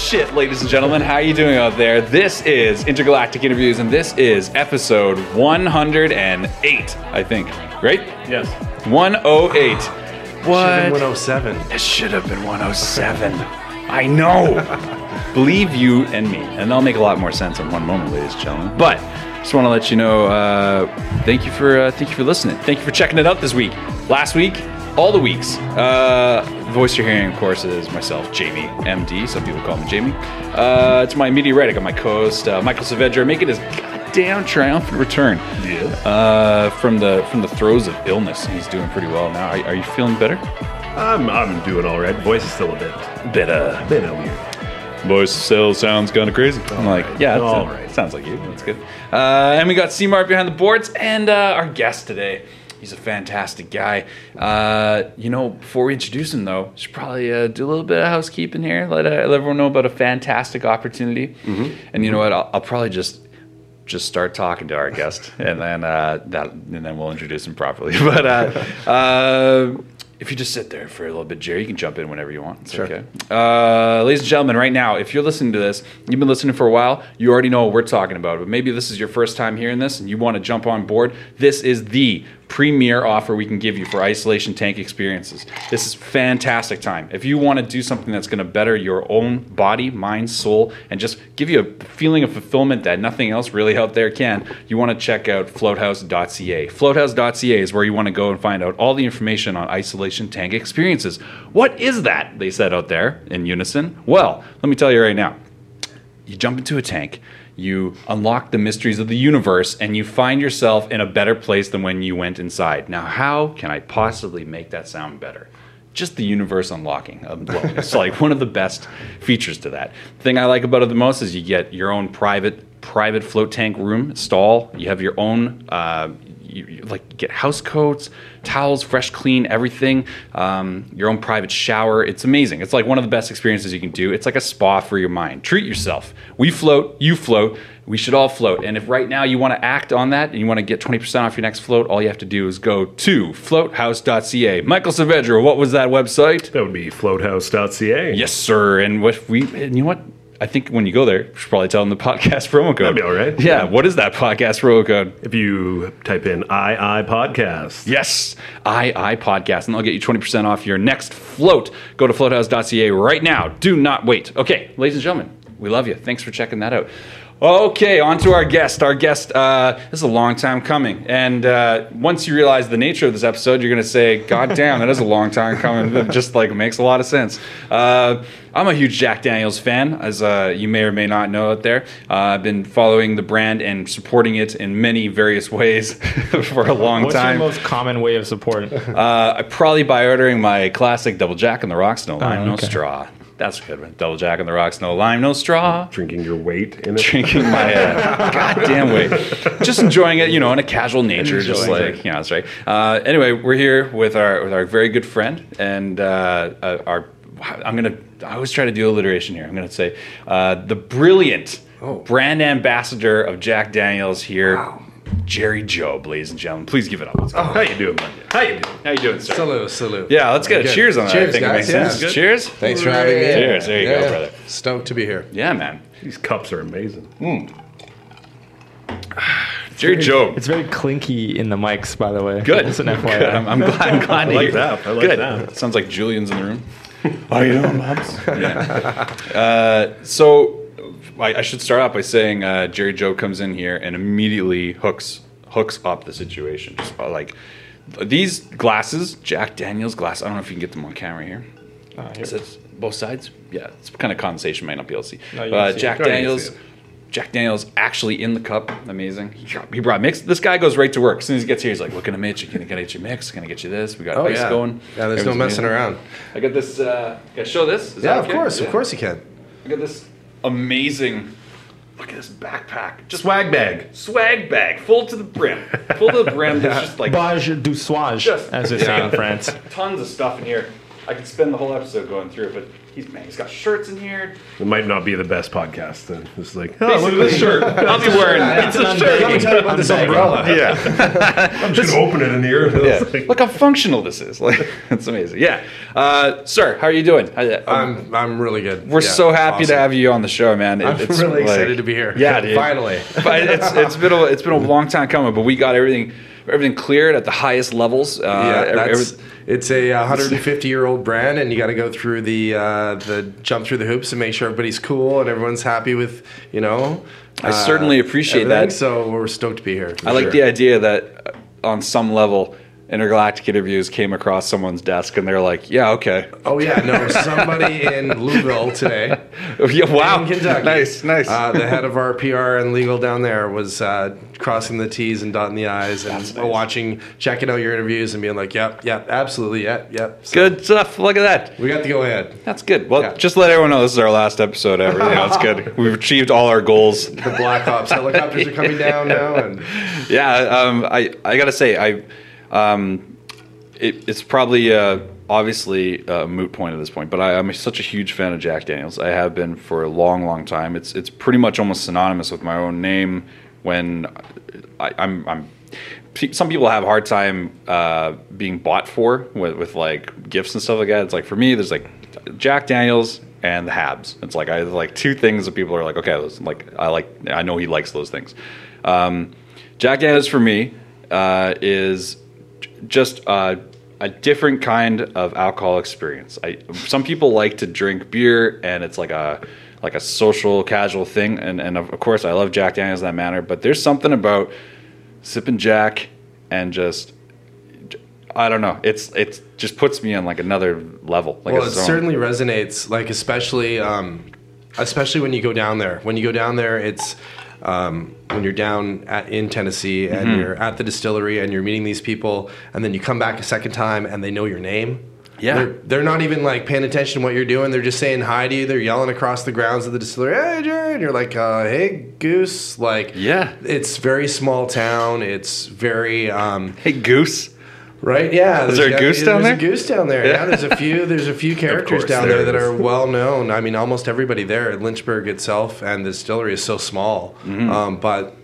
shit, ladies and gentlemen. How you doing out there? This is Intergalactic Interviews, and this is episode 108, I think. Right? Yes. 108. What? 107. It should have been 107. I know. Believe you and me. And that'll make a lot more sense in one moment, ladies and gentlemen. But just want to let you know, uh, thank you for uh, thank you for listening. Thank you for checking it out this week. Last week, all the weeks. Uh, the voice you're hearing, of course, is myself, Jamie MD. Some people call me Jamie. Uh, it's my immediate right. I got my co-host uh, Michael Saavedra making his goddamn triumphant return Yeah. uh, from the from the throes of illness. He's doing pretty well now. Are, are you feeling better? I'm, I'm doing all right. Voice is still a bit, Bit uh, bit uh, weird. voice still sounds kind of crazy. I'm like, right. yeah, All that right. sounds like you. That's good. Uh, and we got C Mart behind the boards, and uh, our guest today. He's a fantastic guy. Uh, you know, before we introduce him, though, should probably uh, do a little bit of housekeeping here. Let, uh, let everyone know about a fantastic opportunity. Mm-hmm. And you know what? I'll, I'll probably just just start talking to our guest, and then uh, that, and then we'll introduce him properly. But uh, uh, if you just sit there for a little bit, Jerry, you can jump in whenever you want. It's Sure. okay. Uh, ladies and gentlemen, right now, if you're listening to this, you've been listening for a while, you already know what we're talking about. But maybe this is your first time hearing this, and you want to jump on board. This is the premier offer we can give you for isolation tank experiences. This is fantastic time. If you want to do something that's going to better your own body, mind, soul, and just give you a feeling of fulfillment that nothing else really out there can, you want to check out floathouse.ca. Floathouse.ca is where you want to go and find out all the information on isolation tank experiences. What is that? They said out there in unison. Well, let me tell you right now you jump into a tank, you unlock the mysteries of the universe, and you find yourself in a better place than when you went inside. Now, how can I possibly make that sound better? Just the universe unlocking. It's like one of the best features to that. The thing I like about it the most is you get your own private private float tank room stall. You have your own uh, you, you like get house coats, towels, fresh, clean, everything. Um, your own private shower. It's amazing. It's like one of the best experiences you can do. It's like a spa for your mind. Treat yourself. We float. You float. We should all float. And if right now you want to act on that and you want to get 20% off your next float, all you have to do is go to floathouse.ca. Michael Saavedra, what was that website? That would be floathouse.ca. Yes, sir. And what we and you know what? I think when you go there, you should probably tell them the podcast promo code. That'd be all right. Yeah. What is that podcast promo code? If you type in II podcast, Yes, I I podcast, and they'll get you twenty percent off your next float. Go to floathouse.ca right now. Do not wait. Okay, ladies and gentlemen, we love you. Thanks for checking that out. Okay, on to our guest. Our guest, uh, this is a long time coming. And uh, once you realize the nature of this episode, you're going to say, God damn, that is a long time coming. That just like makes a lot of sense. Uh, I'm a huge Jack Daniels fan, as uh, you may or may not know out there. Uh, I've been following the brand and supporting it in many various ways for a long What's time. What's your most common way of support? Uh, I probably by ordering my classic double jack on the rocks, no lime, no okay. straw. That's a good one. Double jack on the rocks, no lime, no straw. drinking your weight in it. Drinking my uh, goddamn weight. just enjoying it, you know, in a casual nature, just like it. you know, that's right. Uh, anyway, we're here with our with our very good friend and uh, uh, our. I'm gonna. I always try to do alliteration here. I'm gonna say uh, the brilliant brand ambassador of Jack Daniels here, Jerry Job, ladies and gentlemen. Please give it up. Let's go. How you doing, buddy? How you doing? How you doing, sir? Salute, salute. Yeah, let's get a cheers on that. I Cheers, think it makes Yeah. sense. Good. Cheers. Thanks for having me. in. Cheers. There you go, brother. Stoked to be here. Yeah, man. These cups are amazing. Jerry Job. It's very clinky in the mics, by the way. Good. It's an Good. FYI. I'm, I'm glad. I'm glad to like hear that. I like Good. that. Sounds like Julian's in the room. How you doing, Bubs? Yeah. Uh, so I, I should start off by saying uh, Jerry Joe comes in here and immediately hooks hooks up the situation. Just like these glasses, Jack Daniels glass. I don't know if you can get them on camera here. Uh, here. Is it both sides? Yeah, it's kind of condensation. Might not be able to see. No, uh, it. Jack Oh, Daniels. Jack Daniels actually in the cup. Amazing. He brought- mix. This guy goes right to work. As soon as he gets here, he's like, "Look at him, Mitch. Can I get you mix? Can I get you this? We got Oh ice yeah. going. Yeah, there's no messing amazing." around. I got this. Uh, can I show this? Is Yeah, of okay? course, Yeah. of course you can. I got this amazing. Look at this backpack. Just Swag bag. swag bag, full to the brim. Full to the brim. There's just like Barge du soage, Just- as they say yeah. in France. tons of stuff in here. I could spend the whole episode going through it, but he's man, he's got shirts in here. It might not be the best podcast then. It's like, oh, Basically, look, at this shirt. I'll be wearing. It's a shirt. Let me tell you about this umbrella. Yeah. I'm just gonna open it in here. yeah. It's like- Look how functional this is. Like, it's amazing. Yeah. Uh, sir, how are you doing? I, um, I'm I'm really good. we're Yeah, so happy to have you on the show, man. It- I'm it's really like- excited to be here. Yeah, dude. Finally. but it's it's been a it's been a long time coming, but we got everything everything cleared at the highest levels. Uh, yeah, that's every- it's a 150 year old brand, and you got to go through the uh, the jump through the hoops and make sure everybody's cool and everyone's happy with you know. uh, I certainly appreciate everything. that. So we're stoked to be here. I like sure. the idea that uh, on some level, intergalactic interviews came across someone's desk and they're like, "Yeah, okay, Oh yeah, no, somebody in Louisville today. yeah, wow, in Kentucky. nice, nice." Uh, the head of our PR and legal down there was uh, crossing the T's and dotting the I's and nice. watching, checking out your interviews and being like, "Yep, yep, absolutely, yep, yep." So good stuff. Look at that. We got the go ahead. That's good. Well, Yeah. just let everyone know this is our last episode ever. You know, it's good. We've achieved all our goals. The Black Ops helicopters are coming down now, and Yeah, um, I I gotta say I, um, it, it's probably uh, obviously a moot point at this point, but I, I'm such a huge fan of Jack Daniels. I have been for a long, long time. It's it's pretty much almost synonymous with my own name. When I, I'm I'm some people have a hard time uh, being bought for with, with like gifts and stuff like that. It's like for me, there's like Jack Daniels and the Habs. It's like I like two things that people are like, okay, those, like I like I know he likes those things. Um, Jack Daniels for me uh, is just uh, a different kind of alcohol experience. I some people like to drink beer and it's like a like a social casual thing, and and of course I love Jack Daniels in that manner. But there's something about sipping Jack and just I don't know. It's it's just puts me on like another level. Like well, it certainly resonates. Like especially, um, especially when you go down there. When you go down there, it's um, when you're down at, in Tennessee and Mm-hmm. you're at the distillery and you're meeting these people, and then you come back a second time and they know your name. Yeah. They're, they're not even like paying attention to what you're doing. They're just saying hi to you. They're yelling across the grounds of the distillery, "Hey, Jerry!" And you're like, uh, "Hey, Goose!" Like, Yeah. it's very small town. It's very um, Hey Goose. Right? Yeah. Is there's there a goose down there's there? a goose down there. Yeah. There's a few. There's a few characters down there there that are well known. I mean, almost everybody there. Lynchburg itself and the distillery is so small, Mm-hmm. um, but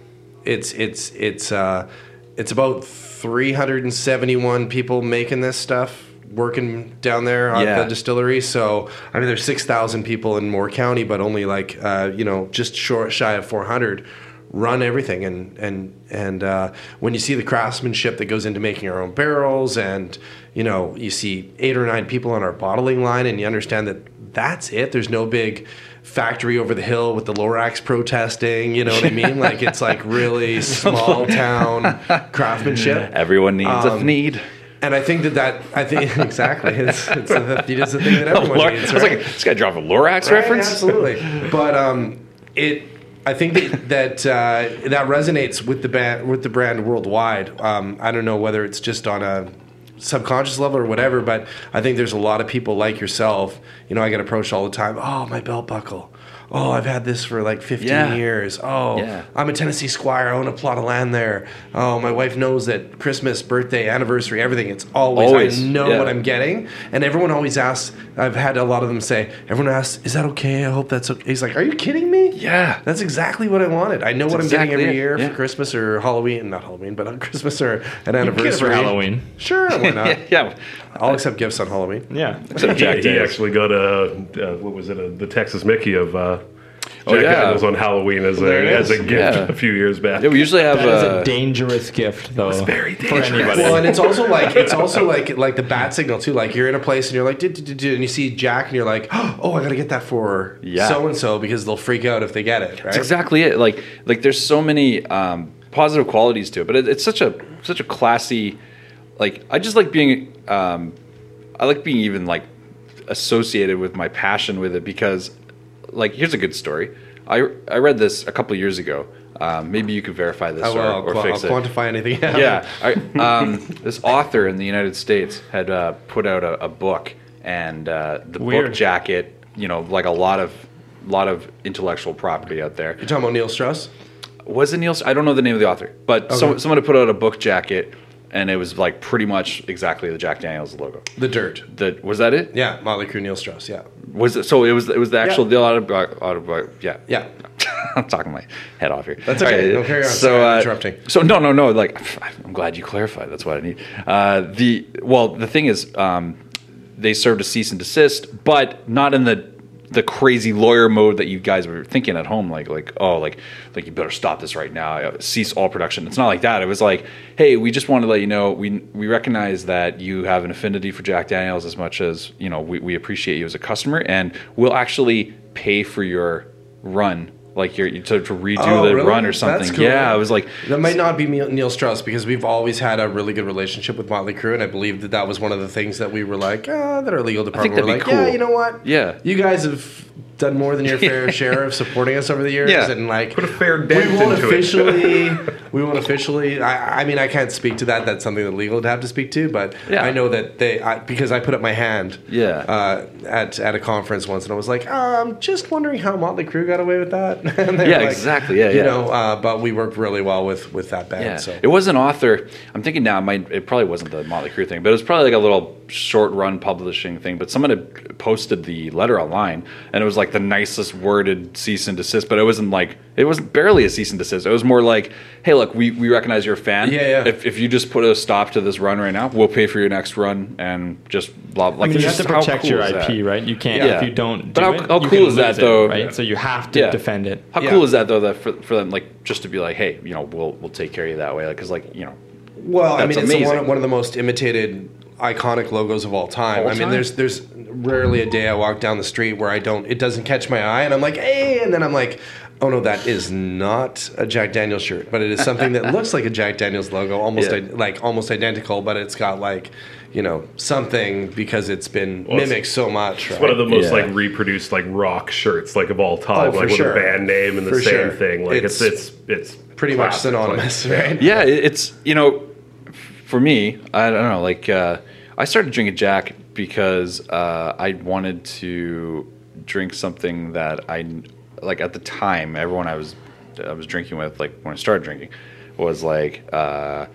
it's it's it's uh, it's about 371 people making this stuff. Working down there at Yeah. the distillery, so I mean, there's six thousand people in Moore County, but only like uh, you know just short shy of four hundred run everything and and and uh, when you see the craftsmanship that goes into making our own barrels and you know you see eight or nine people on our bottling line and you understand that that's it there's no big factory over the hill with the Lorax protesting you know what I mean like it's like really small town craftsmanship Everyone needs a Um, need. and I think that that I think exactly it's it's a, it is a thing that everyone Lor- needs I was right? like, this guy dropped a Lorax Right, reference. Absolutely. But um, it, I think that that, uh, that resonates with the band with the brand worldwide. Um, I don't know whether it's just on a subconscious level or whatever, but I think there's a lot of people like yourself. You know, I get approached all the time. Oh, my belt buckle. Oh, I've had this for like 15 Yeah. years. Oh, Yeah. I'm a Tennessee squire. I own a plot of land there. Oh, my wife knows that Christmas, birthday, anniversary, everything. It's always, Always, I know yeah. what I'm getting. And everyone always asks, I've had a lot of them say, everyone asks, is that okay? I hope that's okay. He's like, are you kidding me? Yeah. That's exactly what I wanted. I know what I'm getting every it, year yeah. for Christmas or Halloween. Not Halloween, but on Christmas or an Get it anniversary. for Halloween. Sure, why not? yeah. I'll accept gifts on Halloween. Yeah. Except He, Jack he Daniels. actually got a, uh, what was it, a, the Texas Mickey of uh, Jack Oh, yeah. Daniels on Halloween as a, as a gift Yeah. a few years back. Yeah, we usually have. That is uh, a dangerous gift, though. very For dangerous. anybody. Well, and it's also like it's also like like the bat signal too. Like you're in a place and you're like, and you see Jack, and you're like, oh, I gotta get that for Yeah. so and so because they'll freak out if they get it. That's exactly it. Like like there's so many um, positive qualities to it, but it's such a such a classy. Like I just like being. Um, I like being even like associated with my passion with it because, like, here's a good story. I I read this a couple of years ago. Um, maybe you could verify this or, I'll, or qua- fix I'll it. quantify anything. yeah, I, um, this author in the United States had uh, put out a, a book, and uh, the Weird. book jacket, you know, like a lot of lot of intellectual property out there. You're talking about Neil Strauss? Was it Neil? I don't know the name of the author, but Okay. someone had put out a book jacket, and it was like pretty much exactly the Jack Daniels logo. The dirt. The was that it? Yeah, Motley Crue, Neil Strauss. Yeah, Was it? So it was. It was the actual Yeah. deal. Autobi- autobi- yeah. yeah. I'm talking my head off here. That's okay. No, carry on. So, Sorry, I'm uh, interrupting. So no, no, no. Like, I'm glad you clarified. That's what I need. Uh, the well, the thing is, um, they served a cease and desist, but not in the the crazy lawyer mode that you guys were thinking at home. Like, like oh, like, like you better stop this right now. Cease all production. It's not like that. It was like, hey, we just want to let you know we we recognize that you have an affinity for Jack Daniels as much as you know we, we appreciate you as a customer, and we'll actually pay for your run. Like your to, to redo Oh, the really? run or something. cool. Yeah, I was like, That might not be Neil Strauss because we've always had a really good relationship with Motley Crue, and I believe that that was one of the things that we were like, ah, that our legal department were like, yeah, you know what? Yeah. you guys have done more than your fair share of supporting us over the years, Yeah. and like Put a fair dent we won't into it. officially, we won't officially. I, I mean, I can't speak to that. That's something that legal would have to speak to, but Yeah. I know that they I, because I put up my hand, Yeah. uh, at at a conference once, and I was like, I'm just wondering how Motley Crue got away with that. And Yeah, like, exactly. Yeah, you yeah. know, uh, but we worked really well with with that band. Yeah, So it was an author. I'm thinking now, it, might, it probably wasn't the Motley Crue thing, but it was probably like a little short run publishing thing. But someone had posted the letter online, and it was like the nicest worded cease and desist. But it wasn't like it was barely a cease and desist. It was more like, hey, look, we, we recognize you're a fan. Yeah, yeah. If, if you just put a stop to this run right now, we'll pay for your next run and just blah. blah. I mean, you have to protect cool your IP, right? You can't Yeah. if you don't. But do how- it, how you cool can is that, lose it, though? right? So you have to Yeah. defend it. How Yeah. cool is that though? That for, for them, like just to be like, hey, you know, we'll we'll take care of you that way, because like you know, Well, I That's mean, it's one, amazing. one of the most imitated, iconic logos of all time. All I mean, time. there's there's rarely a day I walk down the street where I don't it doesn't catch my eye, and I'm like, hey, and then I'm like, oh no, that is not a Jack Daniels shirt, but it is something that looks like a Jack Daniels logo, almost Yeah. i- like almost identical, but it's got like. You know something because it's been Well, it's- mimicked so much. It's one of the most Yeah. like reproduced like rock shirts like of all time, Oh, for like with a band name and the For same sure. thing. Like it's It's it's it's, pretty much classic, like- synonymous, right? yeah, it's you know, for me, I don't know. Like, uh, I started drinking Jack because uh, I wanted to drink something that I like at the time. Everyone I was I was drinking with, like when I started drinking, was like uh,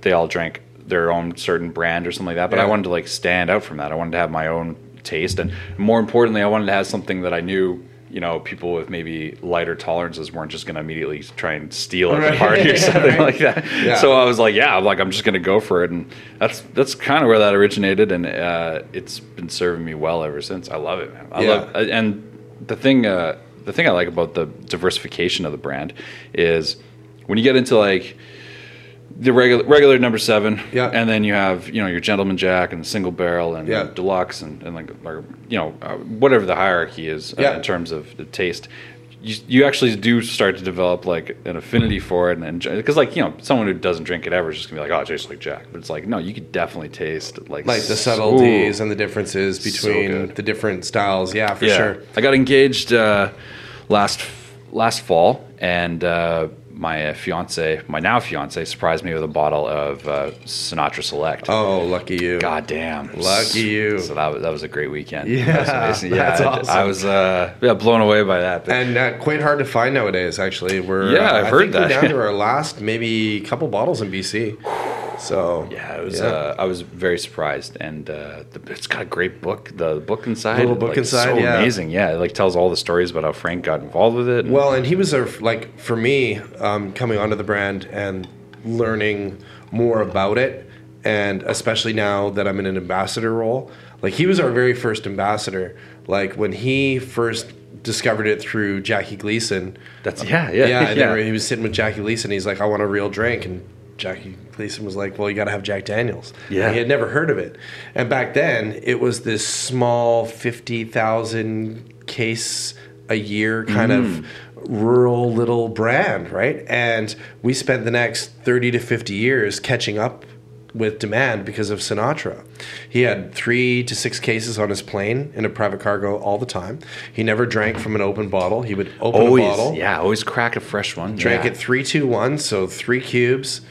they all drank their own certain brand or something like that. But I wanted to like stand out from that. I wanted to have my own taste, and more importantly, I wanted to have something that I knew. You know, people with maybe lighter tolerances weren't just going to immediately try and steal at the party or something Right. like that. Yeah. So I was like, yeah, I'm like I'm just gonna go for it, and that's that's kind of where that originated, and uh, it's been serving me well ever since. I love it, man. I Yeah. love, and the thing uh, the thing I like about the diversification of the brand is when you get into like the regular regular number seven, Yeah. and then you have you know your gentleman jack and single barrel and Yeah. deluxe and, and like or, you know uh, whatever the hierarchy is uh, Yeah. in terms of the taste. You, you actually do start to develop like an affinity for it, and because like you know someone who doesn't drink it ever is just gonna be like, oh, it tastes like Jack, but it's like no, you could definitely taste like Like the so- subtleties and the differences between good. the different styles. Yeah, for yeah. sure. I got engaged uh, last last fall, and uh, my uh, fiance, my now fiance, surprised me with a bottle of uh, Sinatra Select. Oh, lucky you. God damn! Lucky you. So that was that was a great weekend. Yeah, That was amazing. yeah, that's I- awesome. I was uh, yeah blown away by that. But And uh, quite hard to find nowadays. Actually, we're Yeah, I've I heard that. down to our last maybe couple bottles in BC. So yeah, it was. yeah. Uh, I was very surprised, and uh, the, it's got a great book. The book inside, Little book like, inside, so yeah. amazing. Yeah, it like tells all the stories about how Frank got involved with it. and- Well, and he was a like for me um, coming onto the brand and learning more about it, and especially now that I'm in an ambassador role. Like he was our very first ambassador. Like when he first discovered it through Jackie Gleason. that's yeah, yeah, yeah, yeah. he was sitting with Jackie Gleason. He's like, I want a real drink, and Jackie Gleason was like, Well, you got to have Jack Daniels. Yeah. And he had never heard of it, and back then it was this small fifty thousand case a year kind Mm. of rural little brand, right? And we spent the next thirty to fifty years catching up with demand because of Sinatra. He had three to six cases on his plane in a private cargo all the time. He never drank from an open bottle. He would open always, a bottle, yeah, always crack a fresh one. drank yeah. it three, two, one. So three cubes,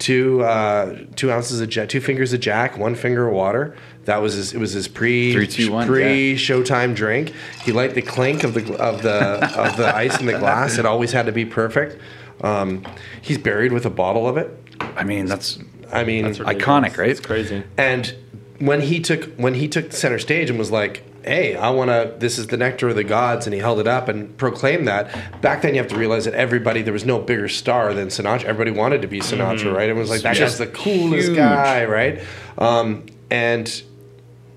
two uh, two ounces of jack, two fingers of Jack, one finger of water. That was his. It was his pre Three, two, one, pre Showtime drink. He liked the clink of the of the of the ice in the glass. It always had to be perfect. Um, he's buried with a bottle of it. I mean, that's I mean, Iconic, right? It's crazy. and when he took when he took center stage and was like, "Hey, I want to. This is the nectar of the gods," and he held it up and proclaimed that. Back then, you have to realize that everybody there was no bigger star than Sinatra. Everybody wanted to be Sinatra, right? It was like, "That Just guy's the coolest huge. guy," right? Um, and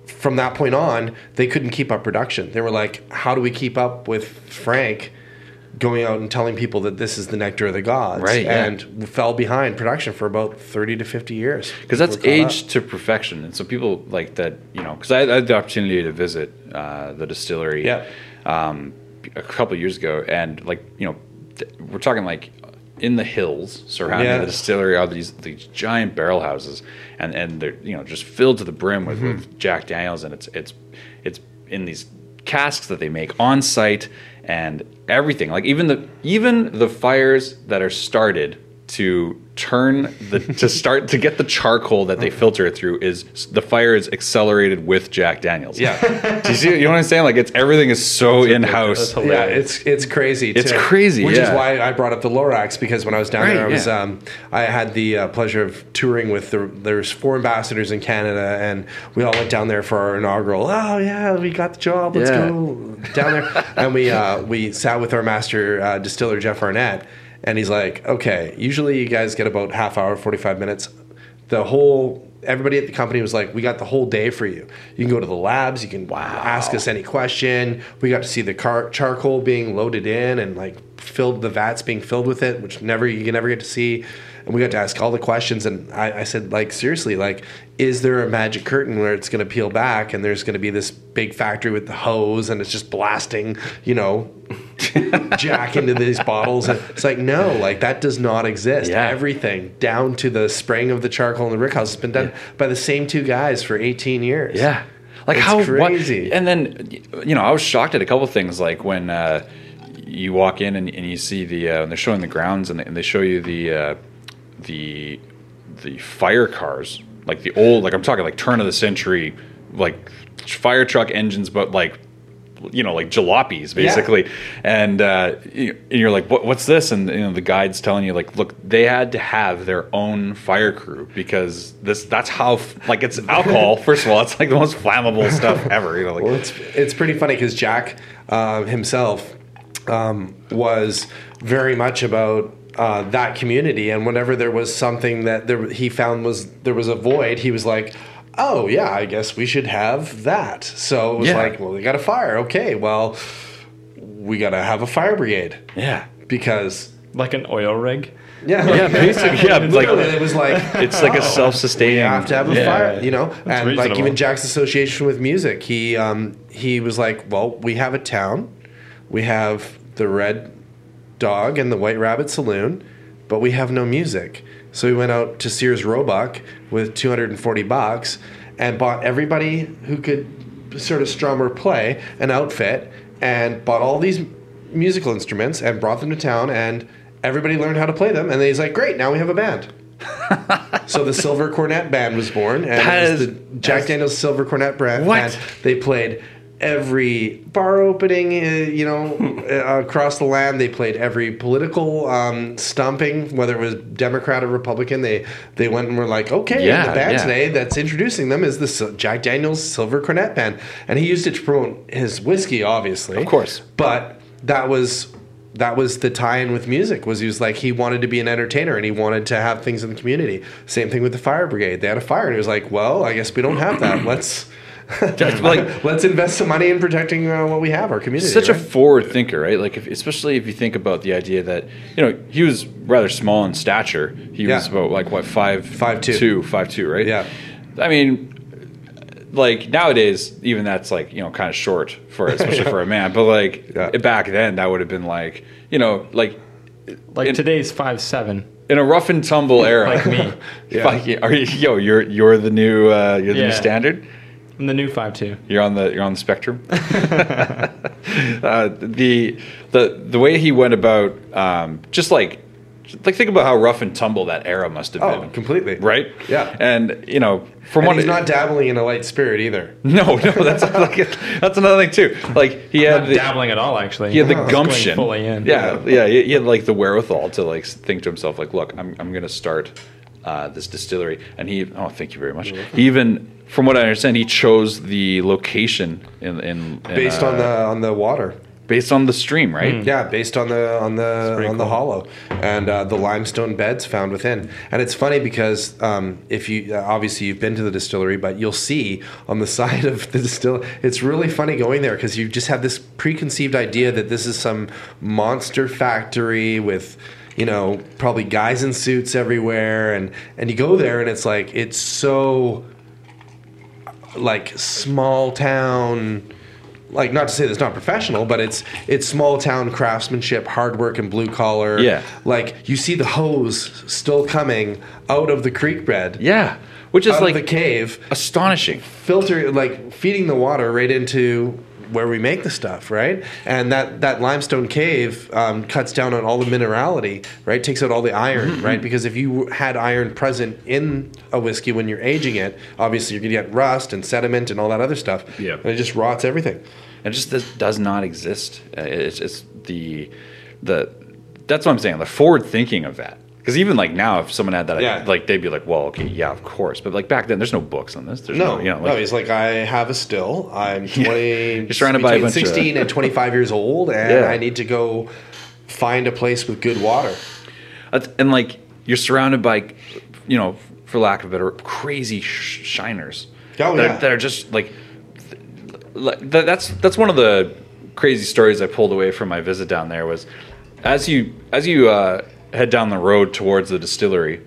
from that point on, they couldn't keep up production. They were like, "How do we keep up with Frank?" Going out and telling people that this is the nectar of the gods, Right, yeah. and fell behind production for about thirty to fifty years because that's caught up. aged to perfection and so people like that you know because I, I had the opportunity to visit uh, the distillery Yeah. um, a couple years ago and like you know th- we're talking like in the hills surrounding Yeah. the distillery are these these giant barrel houses and and they're you know just filled to the brim with, Mm-hmm. with Jack Daniels and it's it's it's in these casks that they make on site and everything. Like even the even the fires that are started to turn the to start to get the charcoal that they filter it through is the fire is accelerated with Jack Daniels. Yeah. Do you see? You know what I'm saying? Like it's everything is so in house. Yeah, it's it's crazy. It's too. crazy, which is why I brought up the Lorax because when I was down Right, there, I was yeah. um, I had the uh, pleasure of touring with the there's four ambassadors in Canada, and we all went down there for our inaugural. Oh yeah, we got the job. Let's Yeah. go down there, and we uh, we sat with our master uh, distiller Jeff Arnett, and he's like, okay, usually you guys get about half hour, forty five minutes. The whole everybody at the company was like, we got the whole day for you. You can go to the labs. You can ask us any question. We got to see the car- charcoal being loaded in and like filled the vats being filled with it, which never you can never get to see. And we got to ask all the questions. And I, I said, like, seriously, like, is there a magic curtain where it's going to peel back and there's going to be this big factory with the hose and it's just blasting, you know, jack into these bottles? And it's like, no, like that does not exist. Yeah. Everything down to the spraying of the charcoal in the rick house has been done by the same two guys for 18 years. Yeah. Like It's how what- crazy. and then you know, I was shocked at a couple things like when uh, you walk in and, and you see the uh, when they're showing the grounds and they, and they show you the uh, the the fire cars, like the old like I'm talking like turn of the century like fire truck engines but like you know like jalopies basically. And uh, and you're like what, what's this? And you know the guide's telling you like look they had to have their own fire crew because this that's how like it's alcohol first of all. It's like the most flammable stuff ever you know like Well, it's it's pretty funny because Jack uh, himself um, was very much about uh, that community, and whenever there was something that there, he found was there was a void, he was like. Oh yeah, I guess we should have that. So it was Yeah. like, well, we got a fire. Okay, well, we got to have a fire brigade yeah because Like an oil rig. yeah, yeah basically yeah like it was like it's like a self-sustaining you have to have a yeah. fire, you know. and like even Jack's association with music, he um, he was like, well, we have a town, we have the Red Dog and the White Rabbit Saloon, but we have no music. So we went out to Sears Roebuck with 240 bucks and bought everybody who could sort of strum or play an outfit and bought all these musical instruments and brought them to town and everybody learned how to play them and he's like great now we have a band so the Silver Cornet Band was born, and That it was is- the Jack Daniel's Silver Cornet Band. What? And they played every bar opening, uh, you know, uh, across the land. They played every political um, stumping, whether it was Democrat or Republican. They they went and were like, okay, Yeah, the band yeah. today that's introducing them is the Jack Daniel's Silver Cornet Band, and he used it to promote his whiskey, obviously, Of course. but that was that was the tie-in with music was he was like he wanted to be an entertainer and he wanted to have things in the community same thing with the fire brigade they had a fire and he was like well i guess we don't have that let's like- let's invest some money in protecting uh, what we have our community such a forward thinker, right? Like, if, especially if you think about the idea that you know he was rather small in stature. He was about like what five Five two. two five two, right? Yeah. I mean, like nowadays, even that's like you know kind of short for especially for a man. But like Yeah. back then, that would have been like you know like Like In- today's five seven. in a rough and tumble era. Like me. Yeah. Like, are you, yo, you're you're the new uh, you're the new standard. And the new five two. You're on the you're on the spectrum. uh, the the the way he went about um, just like like think about how rough and tumble that era must have oh been. completely Right. Yeah. And you know, from and what he's not dabbling in a light spirit either no, no, that's like that's another thing too. Like he had Not the, dabbling at all, actually. he had the Just gumption. fully in. Yeah, yeah. He, he had like the wherewithal to like think to himself, like, look, I'm I'm gonna start uh, this distillery, and he oh thank you very much. He even from what I understand, he chose the location in in, in based uh, on the on the water. based on the stream, right? Yeah, based on the on the pretty on the hollow and uh, the limestone beds found within. And it's funny because um, if you uh, obviously you've been to the distillery, but you'll see on the side of the distill, it's really funny going there because you just have this preconceived idea that this is some monster factory with you know probably guys in suits everywhere, and and you go there and it's like it's so like small town like not to say that's not professional but it's it's small town craftsmanship hard work and blue collar Yeah. like you see the hose still coming out of the creek bed Yeah, which is like the cave astonishing. filter like feeding the water right into where we make the stuff right and that that limestone cave um, cuts down on all the minerality right takes out all the iron Mm-hmm. right because if you had iron present in a whiskey when you're aging it obviously you're gonna get rust and sediment and all that other stuff Yeah. and it just rots everything It just this does not exist. Uh, It's it's the the that's what I'm saying. The forward thinking of that. Because even like now, if someone had that, Yeah. like they'd be like, "Well, okay, yeah, of course." But like back then, there's no books on this. There's no, No, you know, no, like, he's like, I have a still. I'm 20, You're trying to buy a between bunch of- 16 and 25 years old, and Yeah. I need to go find a place with good water. And like you're surrounded by, you know, for lack of a better, crazy sh- shiners. Oh, that, yeah. that are just like, like that, that's that's one of the crazy stories I pulled away from my visit down there was, as you as you uh, head down the road towards the distillery,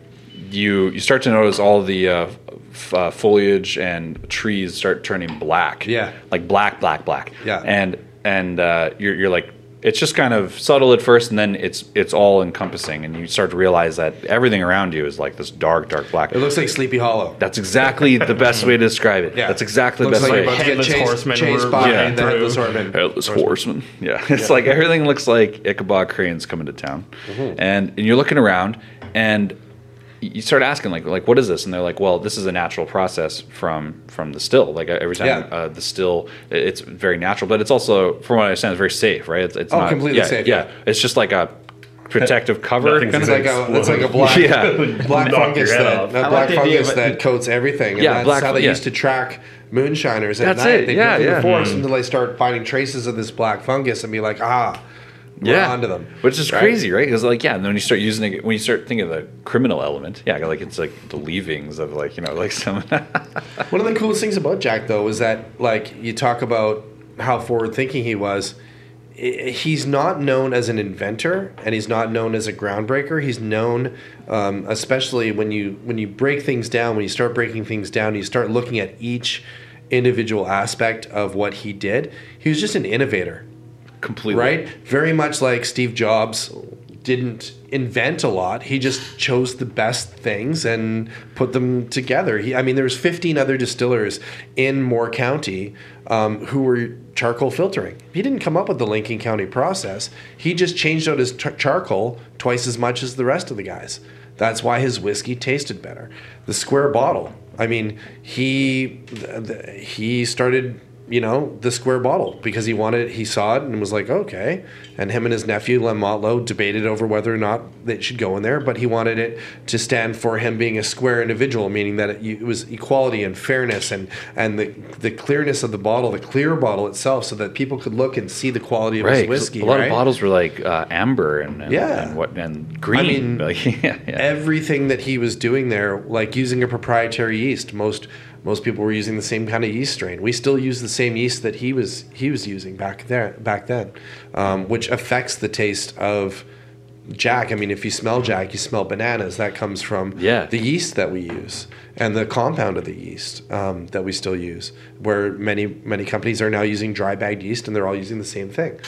you you start to notice all the uh, f- uh, foliage and trees start turning black. Yeah. like black, black, black. Yeah. and and uh, you're you're like it's just kind of subtle at first, and then it's it's all encompassing, and you start to realize that everything around you is like this dark, dark black. It looks like Sleepy Hollow. That's exactly the best way to describe it. Yeah. That's exactly the best like way. you're about to get Headless chased, horsemen chased by running the headless horseman. Headless horseman. Yeah, it's like everything looks like Ichabod Crane's coming to town, Mm-hmm. and and you're looking around, and you start asking like like what is this? And they're like, well, this is a natural process from from the still. Like every time Yeah. uh, the still, it's very natural, but it's also, from what I understand, it's very safe, right? It's, it's Oh, not, completely yeah, safe, Yeah. yeah. it's just like a protective cover. Nothing's kind It's of like a, it's like a black, Yeah. black fungus that, off. that black like fungus of it- that coats everything. And Yeah, that's black how they fun- used to track moonshiners at That's night. it, They yeah, go through yeah. the forest Mhm. until they start finding traces of this black fungus and be like, ah, we're yeah, onto them. which is Right? crazy, right? Because like, yeah, and then when you start using it, when you start thinking of the criminal element, yeah, like it's like the leavings of like you know like some. One of the coolest things about Jack, though, is that like you talk about how forward thinking he was. He's not known as an inventor, and he's not known as a groundbreaker. He's known, um, especially when you when you break things down, when you start breaking things down, you start looking at each individual aspect of what he did. He was just an innovator completely right? Very much like Steve Jobs didn't invent a lot. He just chose the best things and put them together. He, I mean, there was 15 other distillers in Moore County um, who were charcoal filtering. He didn't come up with the Lincoln County process. He just changed out his char- charcoal twice as much as the rest of the guys. That's why his whiskey tasted better. The square bottle. I mean, he he started you know, the square bottle because he wanted he saw it and was like, okay. And him and his nephew Lem Motlow debated over whether or not it should go in there, but he wanted it to stand for him being a square individual, meaning that it, it was equality and fairness and and the the clearness of the bottle, the clear bottle itself, so that people could look and see the quality of right. his whiskey. a lot right? of bottles were like uh, amber and, and Yeah. and what and green. I mean, like, yeah, yeah. everything that he was doing there, like using a proprietary yeast. Most most people were using the same kind of yeast strain. We still use the same yeast that he was he was using back there back then, um, which affects the taste of Jack. I mean, if you smell Jack, you smell bananas. That comes from Yeah. the yeast that we use and the compound of the yeast um, that we still use. Where many many companies are now using dry bagged yeast, and they're all using the same thing.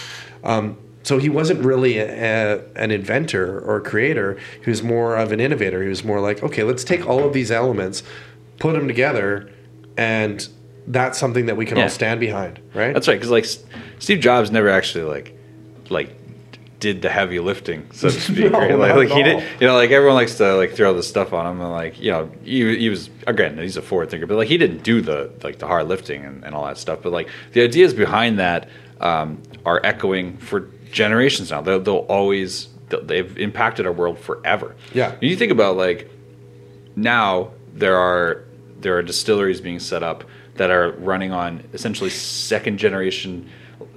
Um, so he wasn't really a, a, an inventor or a creator. He was more of an innovator. He was more like, okay, let's take all of these elements, put them together, and that's something that we can Yeah. all stand behind, right? That's right. Because like Steve Jobs never actually like like did the heavy lifting, so to speak. No, right? Like, like he did. You know, like everyone likes to like throw this stuff on him, and like you know, he, he was again he's a forward thinker, but like he didn't do the like the hard lifting and, and all that stuff. But like the ideas behind that um, are echoing for generations now. They'll, they'll always they'll- they've impacted our world forever. Yeah. You think about like now there are there are distilleries being set up that are running on essentially second generation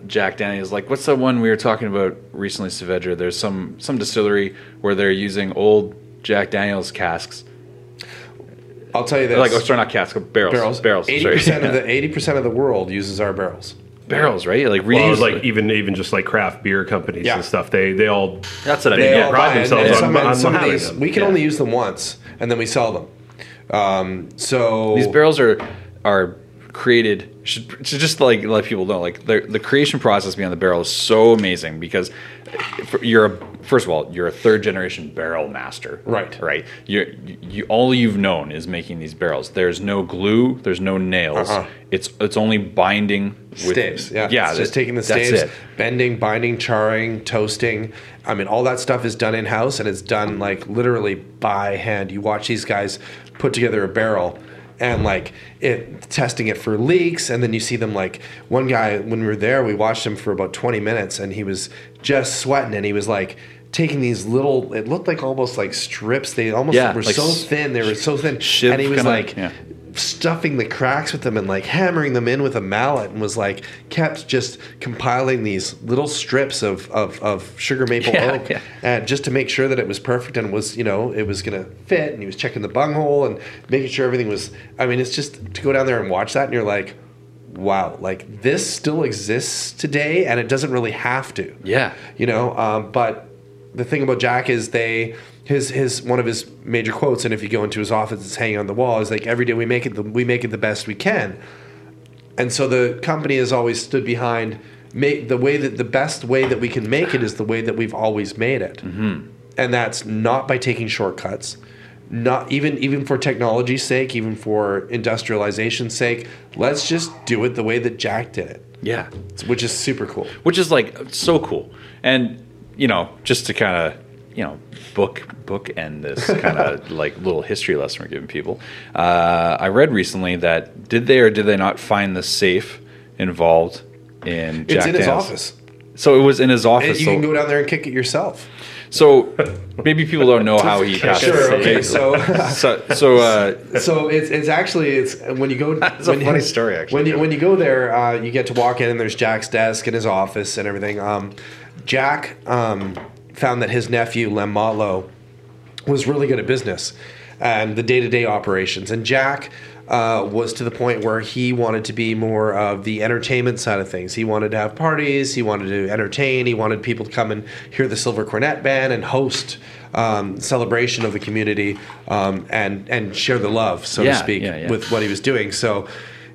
Jack Daniels. Like what's the one we were talking about recently, Saavedra? There's some some distillery where they're using old Jack Daniels casks. I'll tell you this. Like, oh, sorry, not casks, but barrels. barrels. Barrels. Eighty sorry. percent of the eighty percent of the world uses our barrels. barrels, right? Like Well, reuse. like even even just like craft beer companies Yeah. and stuff, they they all that's what I They mean. Yeah, Yeah. pride buy it, themselves and on- some, and on some of these them. we can Yeah. only use them once, and then we sell them. Um, so These barrels are are created should, should just like let people know like the the creation process behind the barrel is so amazing because you're a first of all you're a third generation barrel master Right. right you're, you all you've known is making these barrels there's no glue there's no nails Uh-huh. it's it's only binding with staves. Yeah, yeah It's just taking the that's staves, it. bending, binding, charring, toasting. I mean, all that stuff is done in house, and it's done like literally by hand. You watch these guys put together a barrel. And like it, testing it for leaks, and then you see them like one guy when we were there, we watched him for about twenty minutes, and he was just sweating, and he was like taking these little. It looked like almost like strips. They almost Yeah, were like so thin. They were so thin, and he was like, yeah. Stuffing the cracks with them and like hammering them in with a mallet and was like kept just compiling these little strips of, of, of sugar maple Yeah, oak yeah. and just to make sure that it was perfect and was you know it was gonna fit and he was checking the bunghole and making sure everything was I mean it's just to go down there and watch that and you're like wow like this still exists today and it doesn't really have to yeah you know um, but the thing about jack is they his his one of his major quotes and if you go into his office it's hanging on the wall is like every day we make it the, we make it the best we can. And so the company has always stood behind make the way that the best way that we can make it is the way that we've always made it. Mm-hmm. and that's not by taking shortcuts not even even for technology's sake even for industrialization's sake let's just do it the way that jack did it. Yeah. Which is super cool. Which is like so cool. And you know, just to kind of you know book book end this kind of like little history lesson we're giving people. Uh, I read recently that did they or did they not find the safe involved in Jack it's in his office So it was in his And office. you so, can go down there and kick it yourself. so maybe people don't know how he passed. Sure. the Okay. So, so so uh, so it's it's actually it's when you go. That's a when you- funny story, actually. When you when you go there, uh, you get to walk in and there's Jack's desk and his office and everything. Um, Jack um, found that his nephew Lem Motlow was really good at business and the day to day operations, and Jack. Uh, was to the point where he wanted to be more of the entertainment side of things. He wanted to have parties. He wanted to entertain. He wanted people to come and hear the Silver Cornet Band and host um, celebration of the community um, and and share the love, so Yeah, to speak, yeah, yeah. with what he was doing. So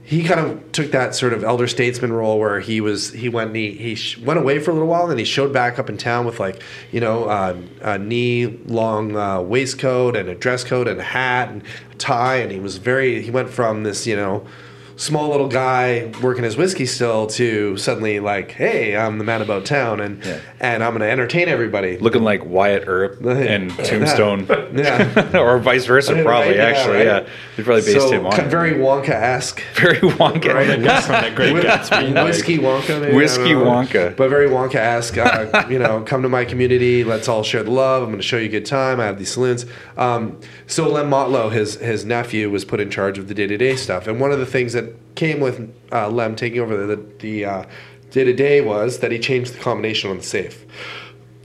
he kind of took that sort of elder statesman role where he was he went and he, he sh- went away for a little while and then he showed back up in town with like you know uh, a knee long uh, waistcoat and a dress coat and a hat and a tie. And he was very he went from this you know small little guy working his whiskey still to suddenly like hey I'm the man about town and Yeah. and I'm gonna entertain everybody looking like Wyatt Earp and Tombstone, yeah or vice versa, Right, probably. yeah, actually, right. yeah, they probably based so him on kind it. of very Wonka esque very Wonka. Right. That's from the Great Gatsby. whiskey Wonka, maybe, Whiskey don't. Wonka. but very Wonka esque. Uh, you know, come to my community. Let's all share the love. I'm going to show you a good time. I have these saloons. Um, so Lem Motlow, his his nephew, was put in charge of the day to day stuff. And one of the things that came with uh, Lem taking over the the day to day was that he changed the combination on the safe.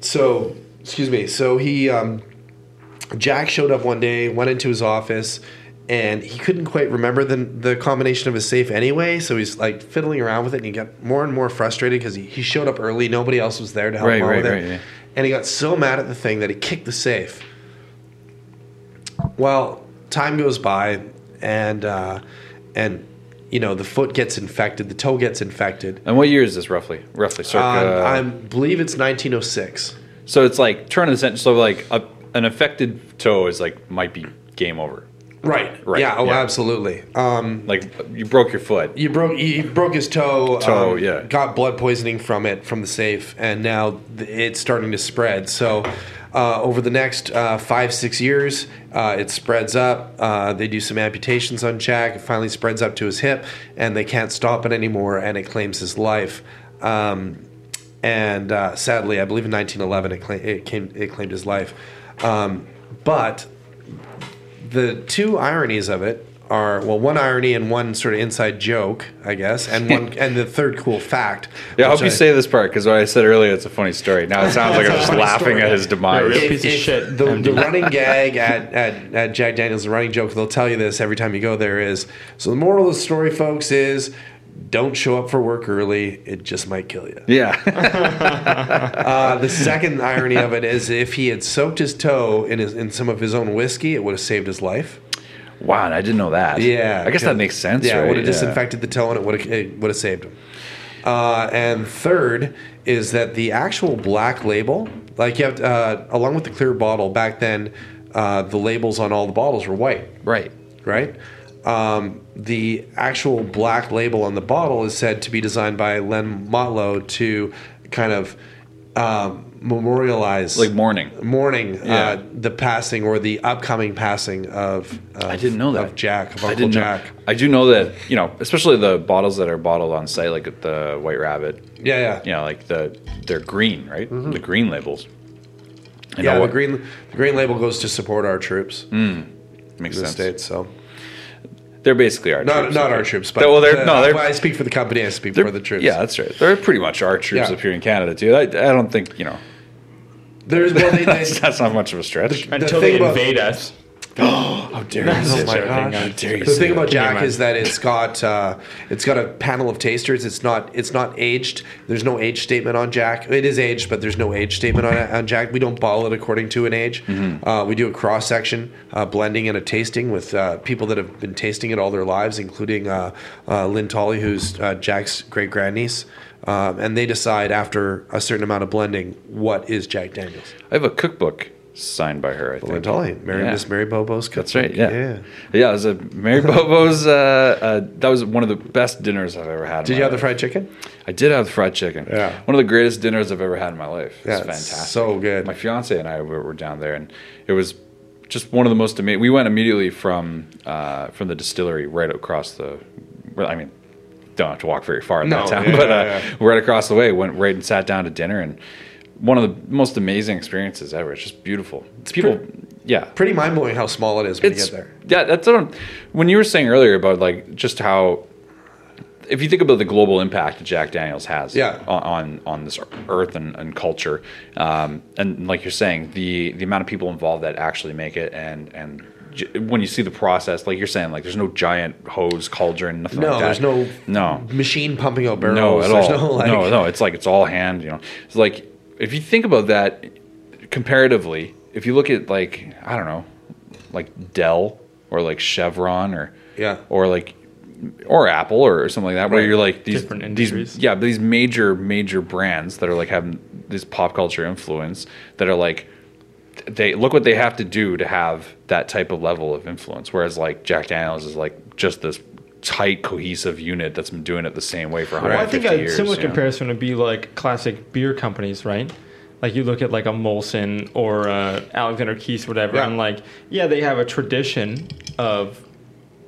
So excuse me. So he. Um, Jack showed up one day, went into his office, and he couldn't quite remember the the combination of his safe anyway. So he's like fiddling around with it, and he got more and more frustrated because he, he showed up early. Nobody else was there to help Right, him out right, with right, it, yeah. and he got so mad at the thing that he kicked the safe. Well, time goes by, and uh, and you know the foot gets infected, the toe gets infected. And what year is this roughly? Roughly, circa. Um, I believe it's 1906. so it's like turn of the century. So like a, an affected toe is like might be game over. Right. Right, Yeah. Oh, yeah. absolutely. Um, Like you broke your foot. You broke. He broke his toe. Toe, um, yeah. Got blood poisoning from it from the safe, and now it's starting to spread. So, uh, over the next uh, five six years, uh, it spreads up. Uh, they do some amputations on Jack. It finally spreads up to his hip, and they can't stop it anymore, and it claims his life. Um, and uh, sadly, I believe in 1911 it, cla- it came it claimed his life. Um, but the two ironies of it are well, one irony and one sort of inside joke, I guess, and one and the third cool fact. Yeah, I which hope you say this part because what I said earlier, it's a funny story. Now it sounds like I'm just laughing story. at his demise. Real piece of shit, The, the running gag at, at, at Jack Daniels, the running joke, they'll tell you this every time you go there is so the moral of the story, folks, is don't show up for work early. It just might kill you. Yeah. Uh, the second irony of it is if he had soaked his toe in his, in some of his own whiskey, it would have saved his life. Wow, I didn't know that. Yeah, I guess that makes sense. Yeah, right? it would have Yeah. disinfected the toe and it would have it would have saved him. Uh, and third is that the actual black label, like you have, to, uh, along with the clear bottle, back then uh, the labels on all the bottles were white, Right. right? Um, the actual black label on the bottle is said to be designed by Lem Motlow to kind of um, memorialize, Like mourning. mourning Yeah. uh, the passing or the upcoming passing of, of I didn't know that. of Jack, of I Uncle didn't Jack. know. I do know that you know, especially the bottles that are bottled on site, like at the White Rabbit. Yeah, yeah. You know, like the they're green, right? The green labels. I Mm-hmm. yeah, the what- green the green label goes to support our troops makes in the sense. states. So They're basically our not troops. not our troops, but well, they're uh, no, they're, when I speak for the company. I speak for the troops. Yeah, that's right. They're pretty much our troops Yeah. up here in Canada too. I, I don't think you know there's well, they, that's, they, that's not much of a stretch. The Until thing they about- invade us. How dare you? Oh say my gosh. How dare you the say thing about Jack is that it's got uh, it's got a panel of tasters. It's not it's not aged. There's no age statement on Jack. It is aged, but there's no age statement on, on Jack. We don't bottle it according to an age. Mm-hmm. Uh, we do a cross section, uh, blending and a tasting with uh, people that have been tasting it all their lives, including uh, uh, Lynne Tolley, who's uh, Jack's great grandniece. Um, and they decide after a certain amount of blending what is Jack Daniels. I have a cookbook signed by her. I think. Mary Yeah. Miss Mary Bobo's. That's right. cookbook. Yeah. Yeah. it was a Mary Bobo's. Uh, uh, that was one of the best dinners I've ever had. Did you have the fried chicken? I did have the fried chicken. Yeah. One of the greatest dinners I've ever had in my life. It's Yeah, it's fantastic. so good. My fiance and I were, were down there, and it was just one of the most amazing. We went immediately from uh, from the distillery right across the. I mean, don't have to walk very far in No, that town, yeah, but uh, yeah, right across the way, went right and sat down to dinner, and one of the most amazing experiences ever. It's just beautiful. It's people. yeah, Pretty mind blowing how small it is when it's you get there. yeah that's what I'm, when you were saying earlier about like just how if you think about the global impact that Jack Daniels has Yeah. on, on this earth and, and culture um, and like you're saying the the amount of people involved that actually make it and and when you see the process like you're saying like there's no giant hose cauldron nothing No, like that there's no no machine pumping out barrels. no at There's all No, like, no no it's like it's all hand you know it's like if you think about that comparatively if you look at like I don't know like Dell or like Chevron or Yeah. or like or Apple or something like that, where you're like these Different these industries. yeah these major major brands that are like having this pop culture influence that are like they look what they have to do to have that type of level of influence, whereas like Jack Daniels is like just this tight cohesive unit that's been doing it the same way for Well, I think a years. similar you know? comparison would be like classic beer companies, right? Like you look at like a Molson or uh, Alexander Keith, whatever, Yeah. and like yeah, they have a tradition of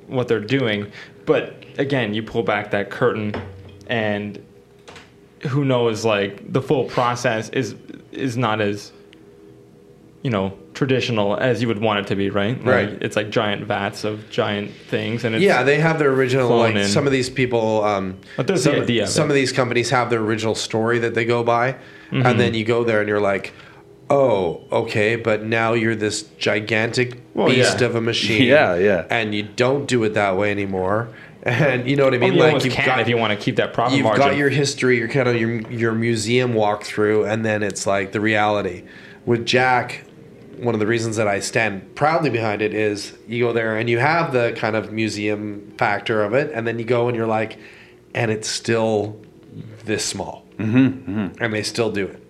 what they're doing, but again, you pull back that curtain, and who knows? Like the full process is is not as you know traditional as you would want it to be, right? Like, Right. It's like giant vats of giant things, and it's Yeah, they have their original. Like in. some of these people, um, But there's the some, idea of some it. of these companies have their original story that they go by, Mm-hmm. and then you go there and you're like, oh, okay, but now you're this gigantic Well, beast yeah. of a machine. Yeah, yeah. And you don't do it that way anymore. And you know what I Well, mean? you like you've can got if you want to keep that profit you've margin. got your history, your kind of your your museum walkthrough, and then it's like the reality. With Jack, one of the reasons that I stand proudly behind it is you go there and you have the kind of museum factor of it, and then you go and you're like, and it's still this small, mm-hmm, and they still do it.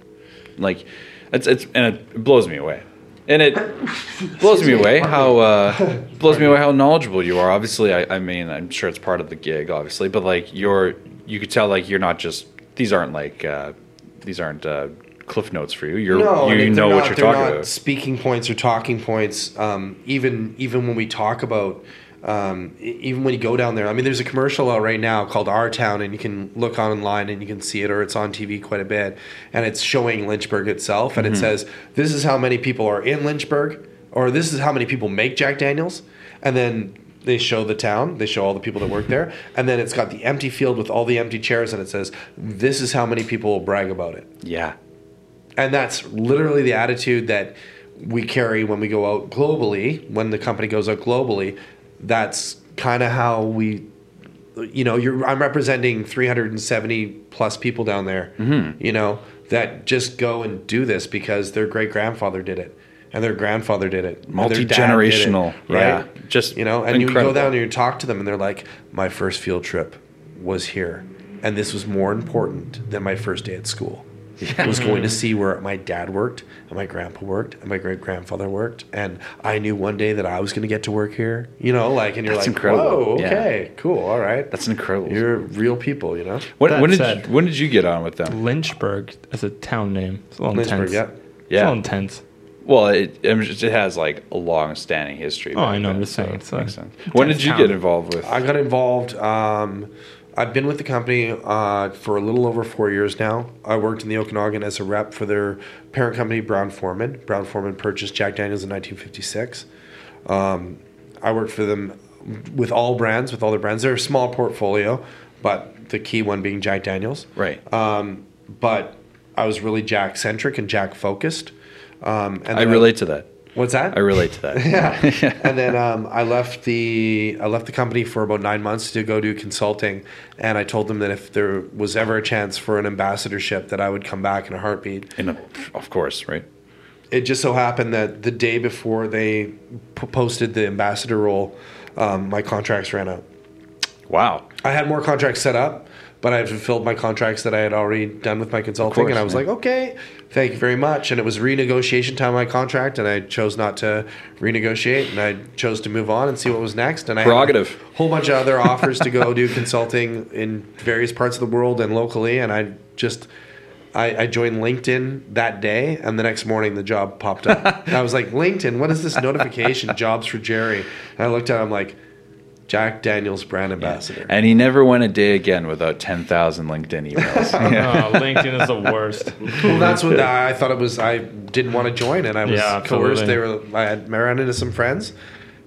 like it's it's and it blows me away. And it blows me away how uh blows me away how knowledgeable you are. Obviously I, I mean i'm sure it's part of the gig obviously but like you're you could tell like you're not just these aren't like uh these aren't uh cliff notes for you you're No, you know they're what you're talking not about Speaking points or talking points. Um, even even when we talk about, um, even when you go down there. I mean, there's a commercial out right now called Our Town, and you can look online and you can see it, or it's on TV quite a bit, and it's showing Lynchburg itself, Mm-hmm. and it says this is how many people are in Lynchburg. or this is how many people make Jack Daniels, and then they show the town, they show all the people that work there, and then it's got the empty field with all the empty chairs, and it says, "This is how many people will brag about it." Yeah. And that's literally the attitude that we carry when we go out globally, when the company goes out globally. That's kind of how we, you know, you're, I'm representing 370 plus people down there, mm-hmm. you know, that just go and do this because their great grandfather did it and their grandfather did it. dad did it, Multi-generational, yeah. right? Just you know, and you go down and you talk to them, and they're like, "My first field trip was here, and this was more important than my first day at school. I was going to see where my dad worked, and my grandpa worked, and my great grandfather worked, and I knew one day that I was going to get to work here. You know, like, and you're That's like, incredible. "Whoa, Yeah. okay, cool, all right." That's incredible. You're real people, you know. when, when did said- you, when did you get on with them? Lynchburg as a town name. It's a little Lynchburg, intense. yeah. It's Yeah. a little intense. Well, it it has like a long-standing history. Oh, I back know, I'm then, just saying, so it's it makes sense. When did you town. get involved with? I got involved. Um, I've been with the company uh, for a little over four years now. I worked in the Okanagan as a rep for their parent company, Brown-Forman. Brown Foreman purchased Jack Daniels in 1956. Um, I worked for them with all brands, with all their brands. They're a small portfolio, but the key one being Jack Daniels. right. Um, but I was really Jack centric and Jack focused. Um, and I relate to that. What's that? I relate to that. yeah. and then um, I left the I left the company for about nine months to go do consulting, and I told them that if there was ever a chance for an ambassadorship, that I would come back in a heartbeat. In a, of course, right. It just so happened that the day before they p- posted the ambassador role, um, my contracts ran out. Wow. I had more contracts set up, but I had fulfilled my contracts that I had already done with my consulting, course, and I was yeah. like, okay, thank you very much. And it was renegotiation time of my contract, and I chose not to renegotiate, and I chose to move on and see what was next. And I had a whole bunch of other offers to go do consulting in various parts of the world and locally, and I just. I, I joined LinkedIn that day, and the next morning the job popped up. I was like, LinkedIn, what is this notification? Jobs for Jerry. And I looked at it, I'm like, Jack Daniels brand ambassador. And he never went a day again without 10,000 LinkedIn emails. Yeah. Oh, LinkedIn is the worst. Well, that's what I thought it was. I didn't want to join, and I was Yeah, coerced. They were. I had ran into some friends,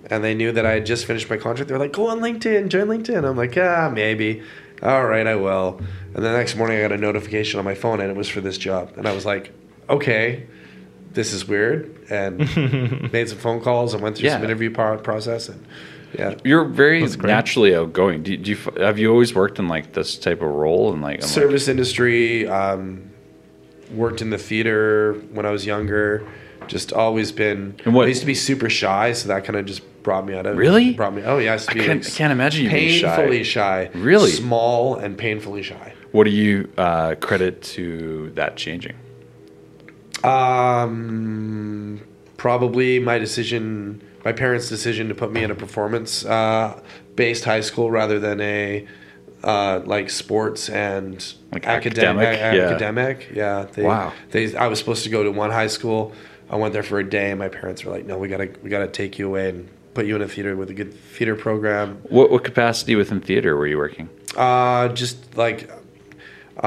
and they knew that I had just finished my contract. They were like, "Go on LinkedIn, join LinkedIn." I'm like, "Yeah, maybe." All right, I will. And the next morning, I got a notification on my phone, and it was for this job. And I was like, "Okay, this is weird." And made some phone calls and went through some interview process, and yeah. You're very naturally outgoing. Do, do you have you always worked in like this type of role and like I'm like- service industry um, worked in the theater when i was younger just always been And what- i used to be super shy so that kind of just brought me out of Really? brought me oh yeah i I can't, like, I can't imagine you being shy. painfully shy. Really? small and painfully shy What do you uh, credit to that changing? um probably my decision my parents decision to put me in a performance uh, based high school rather than a uh, like sports and Like academic academic, yeah. academic yeah they, Wow. they I was supposed to go to one high school I went there for a day and my parents were like no we gotta we gotta take you away and put you in a theater with a good theater program What, what capacity within theater were you working? uh, just like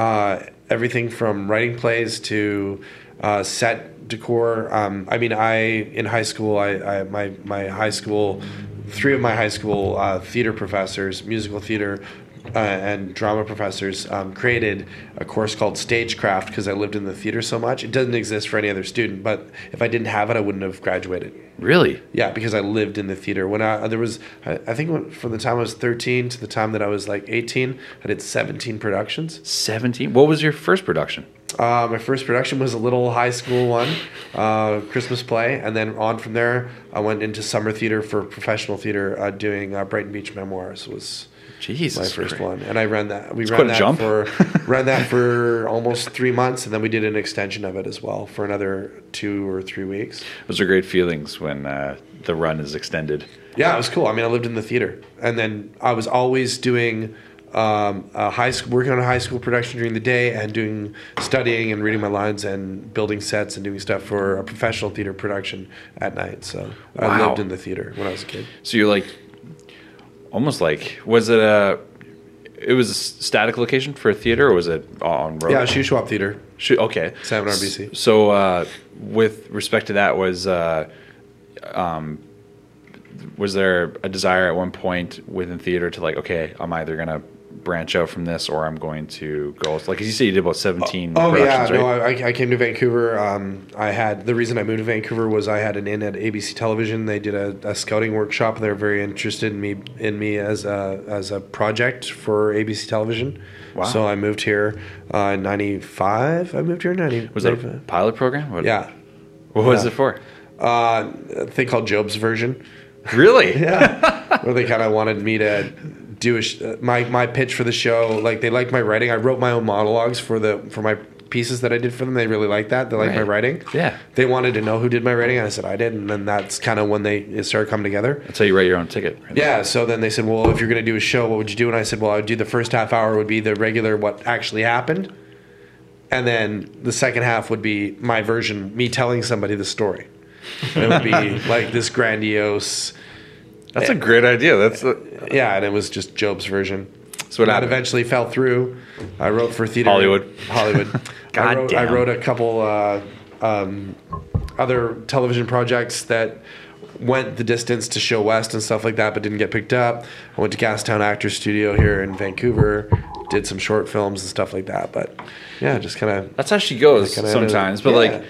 uh, everything from writing plays to uh, set decor. Um, I mean, I in high school, I, I my my high school, three of my high school uh, theater professors, musical theater. Uh, and drama professors um, created a course called Stagecraft because I lived in the theater so much. It doesn't exist for any other student, but if I didn't have it, I wouldn't have graduated. Really? Yeah, because I lived in the theater. When I there was, I, I think when, from the time I was thirteen to the time that I was like eighteen, I did seventeen productions. 17? What was your first production? Uh, my first production was a little high school one, uh, Christmas play, and then on from there, I went into summer theater for professional theater, uh, doing uh, Brighton Beach Memoirs was Jesus. my first one, and I ran that. We It's ran quite a that jump. for ran that for almost three months, and then we did an extension of it as well for another two or three weeks. Those are great feelings when uh, the run is extended. Yeah, it was cool. I mean, I lived in the theater, and then I was always doing um, a high school, working on a high school production during the day, and doing studying and reading my lines and building sets and doing stuff for a professional theater production at night. So I Wow. lived in the theater when I was a kid. So you're like, almost like, was it a, it was a static location for a theater or was it on road? Yeah, Shoe Theater. Shoot, okay. Salmon RBC. So, uh, with respect to that, was uh, um, was there a desire at one point within theater to like, okay, I'm either gonna branch out from this or I'm going to go Like you say you did about 17 Oh yeah, productions, no. I, I came to Vancouver. Um, I had the reason I moved to Vancouver was I had an in at ABC Television. They did a, a scouting workshop. They were very interested in me in me as a as a project for ABC Television. Wow. So I moved here uh, in '95. I moved here in '90. was that a pilot program? What, Yeah, What was Yeah. it for? uh, a thing called Job's version. Really? Yeah, where they kind of wanted me to do a sh- uh, my my pitch for the show. Like they liked my writing. I wrote my own monologues for the for my pieces that I did for them. They really liked that. They liked my writing. Yeah. They wanted to know who did my writing, and I said I did. And then that's kind of when they it started coming together. That's how you write your own ticket. right? Yeah. So then they said, well, if you're going to do a show, what would you do? And I said, well, I would do the first half hour would be the regular what actually happened, and then the second half would be my version, me telling somebody the story. It would be like this grandiose. That's a great idea. That's a, Yeah, and it was just Job's version. So that eventually fell through. I wrote for theater. Hollywood. Hollywood. I, God wrote, I wrote a couple uh, um, other television projects that went the distance to show West and stuff like that, but didn't get picked up. I went to Gastown Actors Studio here in Vancouver, did some short films and stuff like that. But yeah, just kind of That's how she goes sometimes. But yeah. like,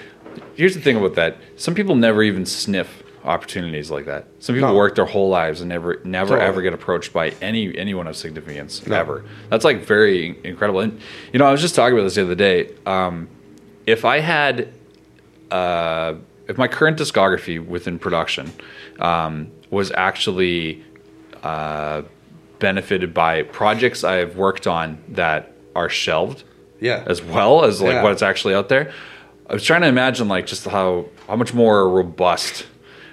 here's the thing about that: some people never even sniff opportunities like that. Some people No. work their whole lives and never, never Totally. ever get approached by any anyone of significance No. ever. That's like very incredible. And you know, I was just talking about this the other day. Um, if I had, uh, if my current discography within production um, was actually uh, benefited by projects I've worked on that are shelved yeah. as well as like Yeah. what's actually out there. I was trying to imagine like just how how much more robust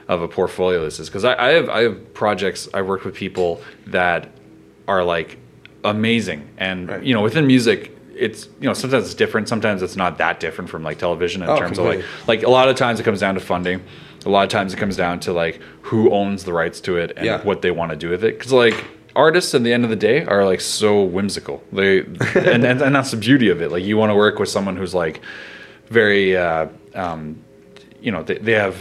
of a portfolio this is. Because I, I have I have projects I work with people that are like amazing. And Right. you know within music it's you know sometimes it's different sometimes it's not that different from like television in Oh, terms of like like a lot of times it comes down to funding. A lot of times it comes down to like who owns the rights to it and Yeah. what they want to do with it. Because like artists at the end of the day are like so whimsical. They and, and, and that's the beauty of it. Like you want to work with someone who's like very uh, um, you know they, they have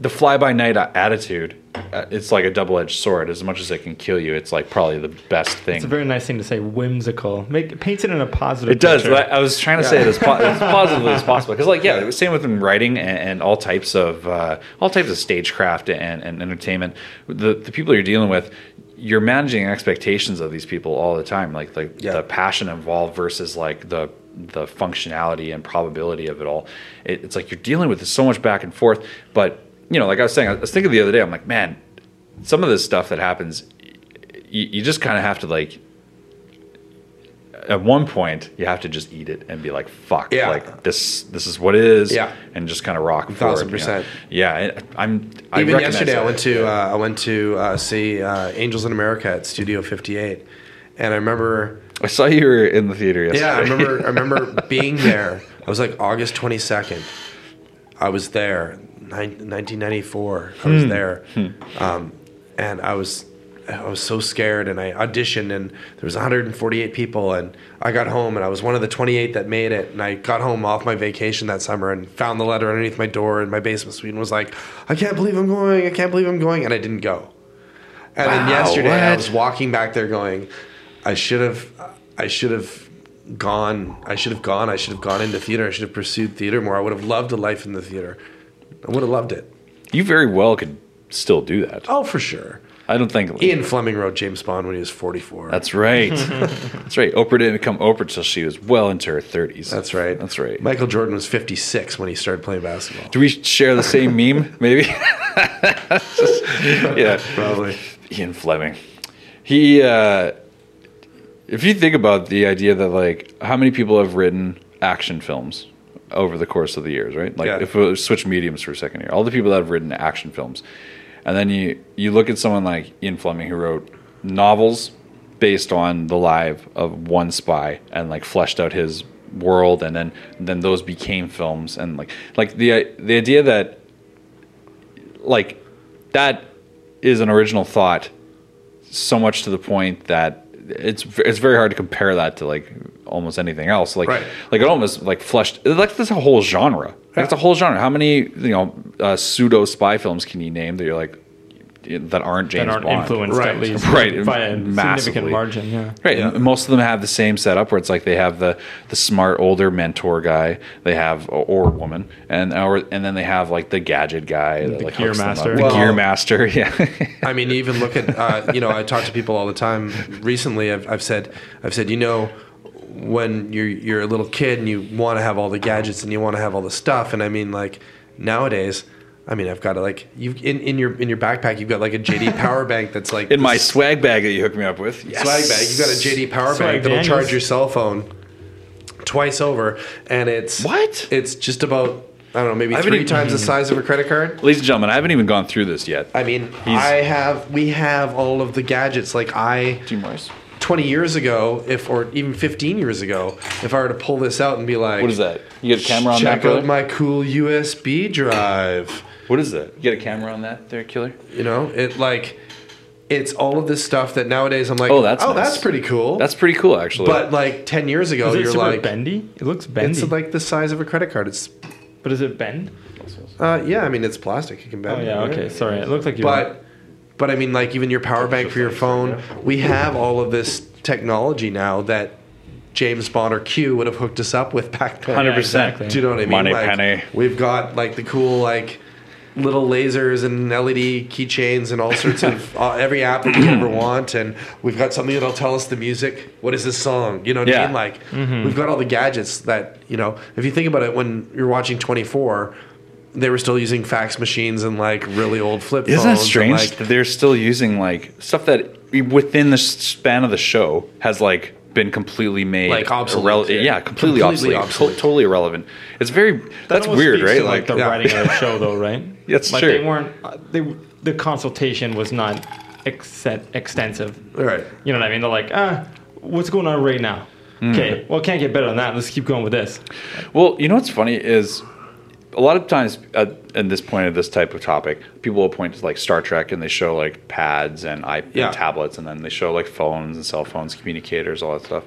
the fly by night attitude uh, it's like a double-edged sword as much as it can kill you it's like probably the best thing It's a very nice thing to say. Whimsical. Make paints it in a positive. Way. It does. picture. I was trying to say it as, po- as positively as possible because, like, yeah, same with in writing and, and all types of uh, all types of stagecraft and, and entertainment. The the people you're dealing with, you're managing expectations of these people all the time. Like like Yeah. the passion involved versus like the the functionality and probability of it all. It, it's like you're dealing with so much back and forth. But you know, like I was saying, I was thinking the other day, I'm like, man, some of this stuff that happens, you, you just kind of have to like at one point you have to just eat it and be like fuck Yeah. like this this is what it is Yeah. and just kind of rock thousand forward, you know? percent. yeah i'm I Even yesterday, I went to uh, I went to uh, see uh, Angels in America at Studio 58, and I remember i saw you were in the theater yesterday Yeah, I remember. I remember being there. I was like August twenty second. I was there, nineteen ninety four. I Hmm. was there, um, and I was I was so scared. And I auditioned, and there was one hundred and forty eight people. And I got home, and I was one of the twenty eight that made it. And I got home off my vacation that summer, and found the letter underneath my door in my basement suite, and was like, I can't believe I'm going. I can't believe I'm going, and I didn't go. And then Wow, yesterday, I was walking back there, going, I should have, I should have gone. I should have gone. I should have gone into theater. I should have pursued theater more. I would have loved a life in the theater. I would have loved it. you very well could still do that Oh, for sure. i don't think Ian Fleming wrote James Bond when he was 44. that's right that's right oprah didn't become oprah till she was well into her 30s That's right. that's right Michael Jordan was 56 when he started playing basketball. do we share the same meme maybe Just- yeah Probably. Ian Fleming. He, uh, if you think about the idea that like how many people have written action films over the course of the years, right? Like Yeah. if we switch mediums for a second here, all the people that have written action films, and then you you look at someone like Ian Fleming who wrote novels based on the life of one spy and like fleshed out his world, and then then those became films, and like like the the idea that like that is an original thought so much to the point that it's it's very hard to compare that to like almost anything else. Like Right. like it almost like flushed. Like that's a whole genre. Like it's a whole genre. How many you know uh, pseudo spy films can you name that you're like that aren't James that aren't Bond? influenced Right. at least Right, by a massively. significant margin. Yeah. Right. Yeah. Most of them have the same setup where it's like they have the the smart older mentor guy, they have or woman, and or and then they have like the gadget guy, The like gear hooks them master. the Well- gear master. Yeah. I mean, even look at uh, you know, I talk to people all the time. Recently, I've, I've said, I've said, you know, when you're you're a little kid and you want to have all the gadgets and you want to have all the stuff, and I mean, like nowadays, I mean, I've got to like you in, in your in your backpack, you've got like a JD power bank that's like In my swag bag that you hooked me up with. Yes. swag bag. You've got a JD power Swag bank that'll charge your cell phone twice over, and it's What? It's just about I don't know, maybe I haven't three even- times the size of a credit card. Ladies and gentlemen, I haven't even gone through this yet. I mean, He's- I have we have all of the gadgets. Like I, Team Royce. 20 years ago, if or even 15 years ago, if I were to pull this out and be like, What is that? You get a camera on Check that, out my cool USB drive. What is that? You get a camera on that, there, killer? You know, it like it's all of this stuff that nowadays I'm like, Oh, that's oh, nice. that's pretty cool. That's pretty cool, actually. but like 10 years ago, Is it you're super like, bendy? It looks bendy. it's like the size of a credit card. It's but is it bend? uh, yeah, I mean it's plastic. You can bend. It. Oh yeah. it, Okay. Sorry. It looks like you. But but I mean like even your power bank for your phone, we have all of this technology now that James Bond or Q would have hooked us up with back then. 100%. exactly. Do you know what I mean? Money like, penny. We've got like the cool like little lasers and LED keychains and all sorts of uh, every app that you ever want, and we've got something that'll tell us the music. What is this song? You know what I mean? Like we've got all the gadgets that you know. If you think about it, when you're watching 24. They were still using fax machines and like really old flip phones. Isn't that and, strange like, that they're still using like stuff that within the span of the show has like been completely made Like obsolete, irrele- yeah. yeah. completely, Completely obsolete, to- totally irrelevant. It's very That that's weird, right? To, like, the yeah. writing of the show, though, right? That's like true. They weren't. Uh, they the consultation was not ex- extensive. All right. You know what I mean? They're like, ah, what's going on right now? Hmm. Okay, well, can't get better than that. Let's keep going with this. Well, you know what's funny is a lot of times at, at this point of this type of topic, people will point to like Star Trek and they show like pads and, Yeah. tablets, and then they show like phones and cell phones, communicators, all that stuff.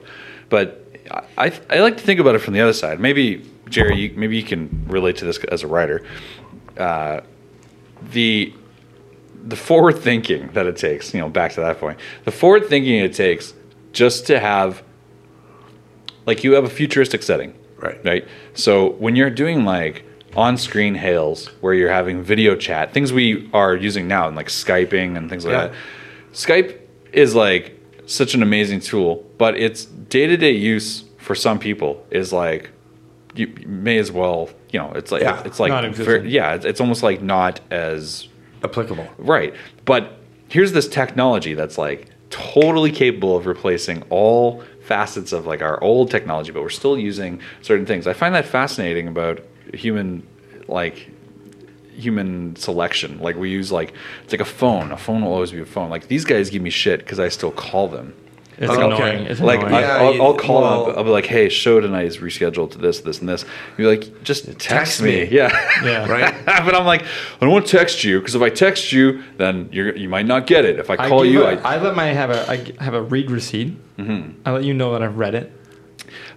But I, I like to think about it from the other side. Maybe Jerry, you, maybe you can relate to this as a writer. Uh, the the forward thinking that it takes, you know, back to that point, the forward thinking it takes just to have, like, you have a futuristic setting, Right. Right. So when you're doing like on-screen hails, where you're having video chat, things we are using now, and like Skyping and things like Yeah. that, Skype is like such an amazing tool, but its day-to-day use for some people is like you may as well, you know, it's like Yeah. it's like Non-existent. very, yeah, it's, it's almost like not as Applicable. Right. But here's this technology that's like totally capable of replacing all facets of like our old technology, but we're still using certain things. I find that fascinating about human like human selection. Like we use like it's like a phone. A phone will always be a phone. Like these guys give me shit because I still call them. It's Okay. annoying. It's Like annoying. I, I'll, you- I'll call well- them. I'll be like, "Hey, show tonight is rescheduled to this, this, and this." You're like, "Just text, Text me. me. Yeah, Yeah. Right? but I'm like, I don't want to text you because if I text you, then you're you might not get it. If I I call give you, a- I, I let my have a I g- have a read receipt. Mm-hmm. I let you know that I've read it.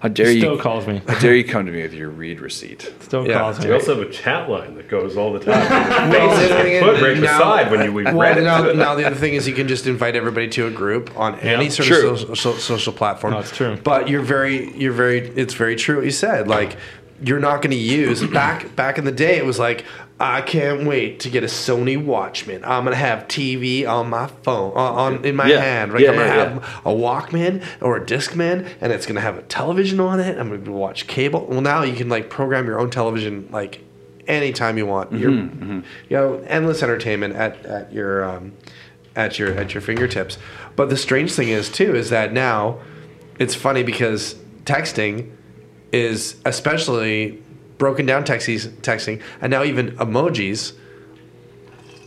How dare you? Still calls me. How dare you come to me with your read receipt? Still Yeah. calls We also have a chat line that goes all the time. Well, Faces then put right now- beside when you we Well, read it. now, now the other thing is you can just invite everybody to a group on any sort True. of social, so, social platform. No, true. But you're very, you're very, it's very true what you said. Like you're not going to use back back in the day. It was like I can't wait to get a Sony Watchman. I'm going to have TV on my phone on, on in my Yeah. hand. Right, Yeah, I'm to yeah, have a Walkman or a Discman, and it's going to have a television on it. I'm going to watch cable. Well, now you can like program your own television like anytime you want. You're, Mm-hmm, you know, endless entertainment at, at your um, at your at your fingertips. But the strange thing is too is that now it's funny because texting is especially broken down texties texting and now even emojis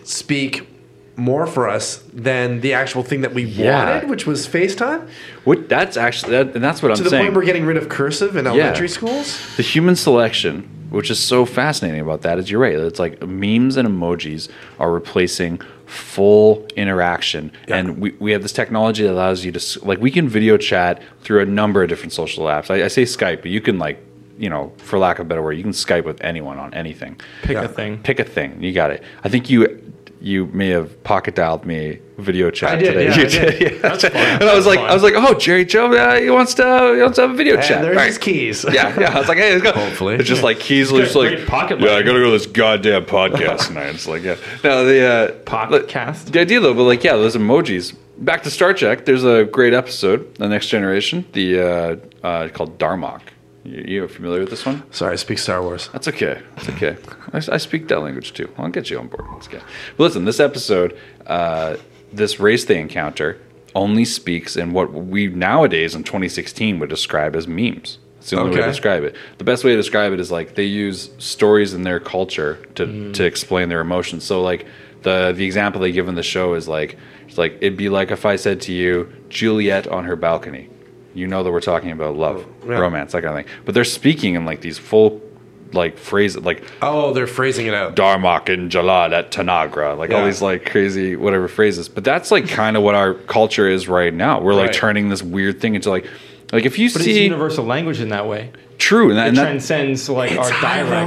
speak more for us than the actual thing that we Yeah. wanted, which was FaceTime. What that's actually that, and that's what To I'm saying. To the point we're getting rid of cursive in elementary schools. the human selection, which is so fascinating about that, is you're right. It's like memes and emojis are replacing full interaction. And we, we have this technology that allows you to, like, we can video chat through a number of different social apps. I, I say Skype, but you can, like, you know, for lack of a better word, you can Skype with anyone on anything. Pick Yeah. a thing. Pick a thing. You got it. I think you you may have pocket dialed me video chat I did, today. yeah, You I did. yeah. That's fine. And I was like, I was like, oh, Jerry Joe, uh, he wants to he wants to have a video And chat. there's Right. his keys. Yeah, yeah. I was like, hey, let's go. Hopefully. it's just like keys. got Just like, pocket yeah, I gotta go to this goddamn podcast tonight. It's like, yeah, no, the uh, Podcast? The idea though, but like, yeah, those emojis. Back to Star Trek. There's a great episode, The Next Generation, the uh, uh, called Darmok. You, you familiar with this one? Sorry, I speak Star Wars. That's okay. That's okay. I, I speak that language too. I'll get you on board. That's good. But listen, this episode, uh, this race they encounter only speaks in what we nowadays in 2016 would describe as memes. It's the only way to describe it. The best way to describe it is like they use stories in their culture to, to explain their emotions. So like the the example they give in the show is like it's like it'd be like if I said to you Juliet on her balcony. You know that we're talking about love, Yeah. romance, that kind of thing. But they're speaking in like these full like phrases like Oh, they're phrasing it out. Darmok and Jalad at Tanagra, like all these like crazy whatever phrases. But that's like kind of what our culture is right now. We're like Right. turning this weird thing into like like if you But it's see universal language in that way. True and, that, It and that, transcends like our dialect.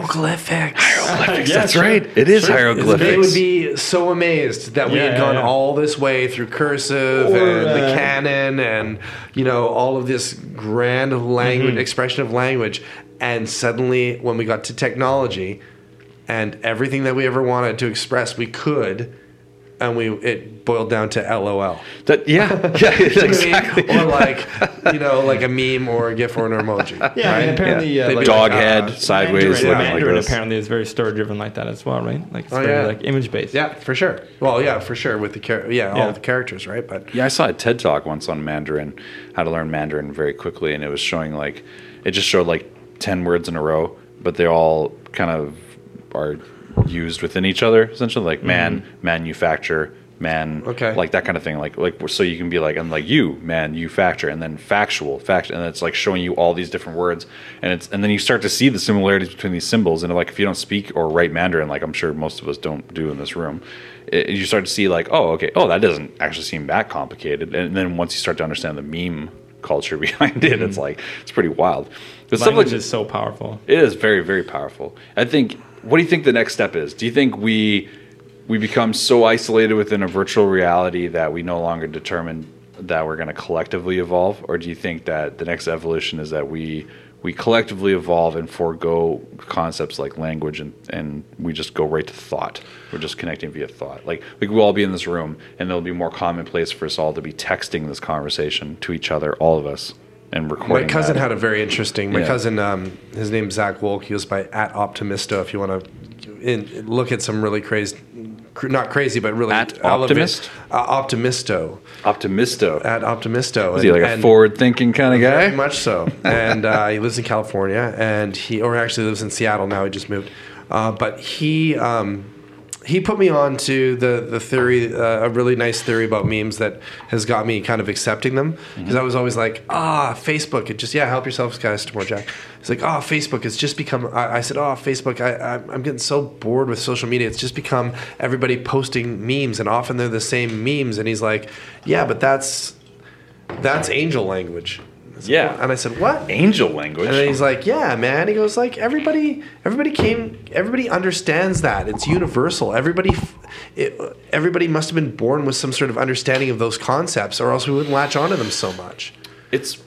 hieroglyphics. hieroglyphics, Yeah, that's sure. right. It is Sure. hieroglyphics. They would be so amazed that we Yeah, had gone yeah. all this way through cursive Or, and the uh, canon and you know all of this grand language Mm-hmm. expression of language and suddenly when we got to technology and everything that we ever wanted to express we could and we it boiled down to LOL. That yeah, yeah, exactly. or like you know like a meme or a gif or an emoji. Yeah, I mean, right? apparently, Yeah. uh, like, Dog uh, head sideways, Mandarin, looking Mandarin like apparently is very story driven like that as well, right? Like it's Oh, very yeah. like image based. Yeah, for sure. Well, yeah, for sure with the char- yeah, Yeah. all the characters, right? But Yeah, I saw a TED talk once on Mandarin, how to learn Mandarin very quickly, and it was showing like it just showed like ten words in a row, but they all kind of are used within each other essentially, like man, mm-hmm. manufacture, man, Okay. like that kind of thing. Like like so you can be like I'm like you manufacture, and then factual, fact, and it's like showing you all these different words, and it's and then you start to see the similarities between these symbols, and like if you don't speak or write Mandarin, like I'm sure most of us don't do in this room, it, you start to see like oh okay oh that doesn't actually seem that complicated, and then once you start to understand the meme culture behind it, it's mm-hmm. like it's pretty wild. But stuff like Language is so powerful. it is very, very powerful. I think. What do you think the next step is? Do you think we we become so isolated within a virtual reality that we no longer determine that we're going to collectively evolve, or do you think that the next evolution is that we we collectively evolve and forego concepts like language and, and we just go right to thought. We're just connecting via thought. Like we could all be in this room and it'll be more commonplace for us all to be texting this conversation to each other, all of us, and My cousin that. had a very interesting. My Yeah. cousin, um, his name's Zach Wolk. He was by at Optimisto. If you want to look at some really crazy, cr- not crazy, but really At Optimist? uh, Optimisto Optimisto. at Optimisto. Is he like a forward-thinking kind of guy? Very much so. And uh, he lives in California, and he, or actually lives in Seattle now. He just moved, uh, but he. Um, he put me on to the the theory, uh, a really nice theory about memes that has got me kind of accepting them because I was always like, ah, Facebook. It just yeah, help yourself, guys. Tomorrow, Jack. It's like, oh, Facebook. It's just become. I, I said, oh, Facebook. I I'm getting so bored with social media. It's just become everybody posting memes, and often they're the same memes. And he's like, yeah, but that's that's angel language. Said, Yeah. "What?" And I said, what? Angel language. And he's like, "Yeah, man." He goes like, "Everybody, everybody came. Everybody understands that it's universal. Everybody, it, everybody must have been born with some sort of understanding of those concepts, or else we wouldn't latch onto them so much." it's.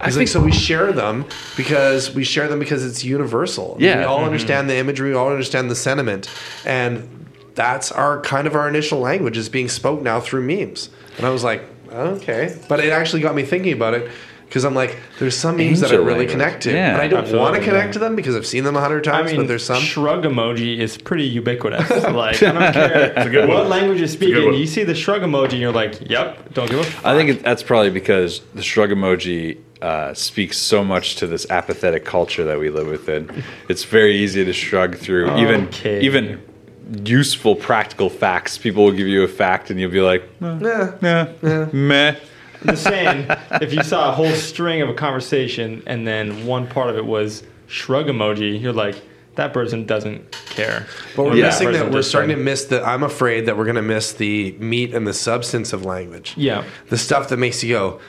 I think like, "So we share them because we share them because it's universal. Yeah. we all Mhm. understand the imagery. We all understand the sentiment, and that's our kind of our initial language is being spoke now through memes." And I was like, "Okay," but it actually got me thinking about it. Because I'm like, there's some memes that I really language. connect to, Yeah, and I don't want to absolutely, connect yeah. to them because I've seen them a hundred I times. mean, but there's some. shrug emoji is pretty ubiquitous. like, I don't care good what one. language you're good speaking. one. You see the shrug emoji, and you're like, "Yep, don't give a." Fuck. I think it, that's probably because the shrug emoji uh, speaks so much to this apathetic culture that we live within. It's very easy to shrug through Okay. even even useful practical facts. People will give you a fact and you'll be like, Nah. nah, meh. I'm just saying, if you saw a whole string of a conversation and then one part of it was shrug emoji, you're like, that person doesn't care. But we're Yeah. missing that. We're starting to miss the. I'm afraid that we're going to miss the meat and the substance of language. Yeah. the stuff that makes you go,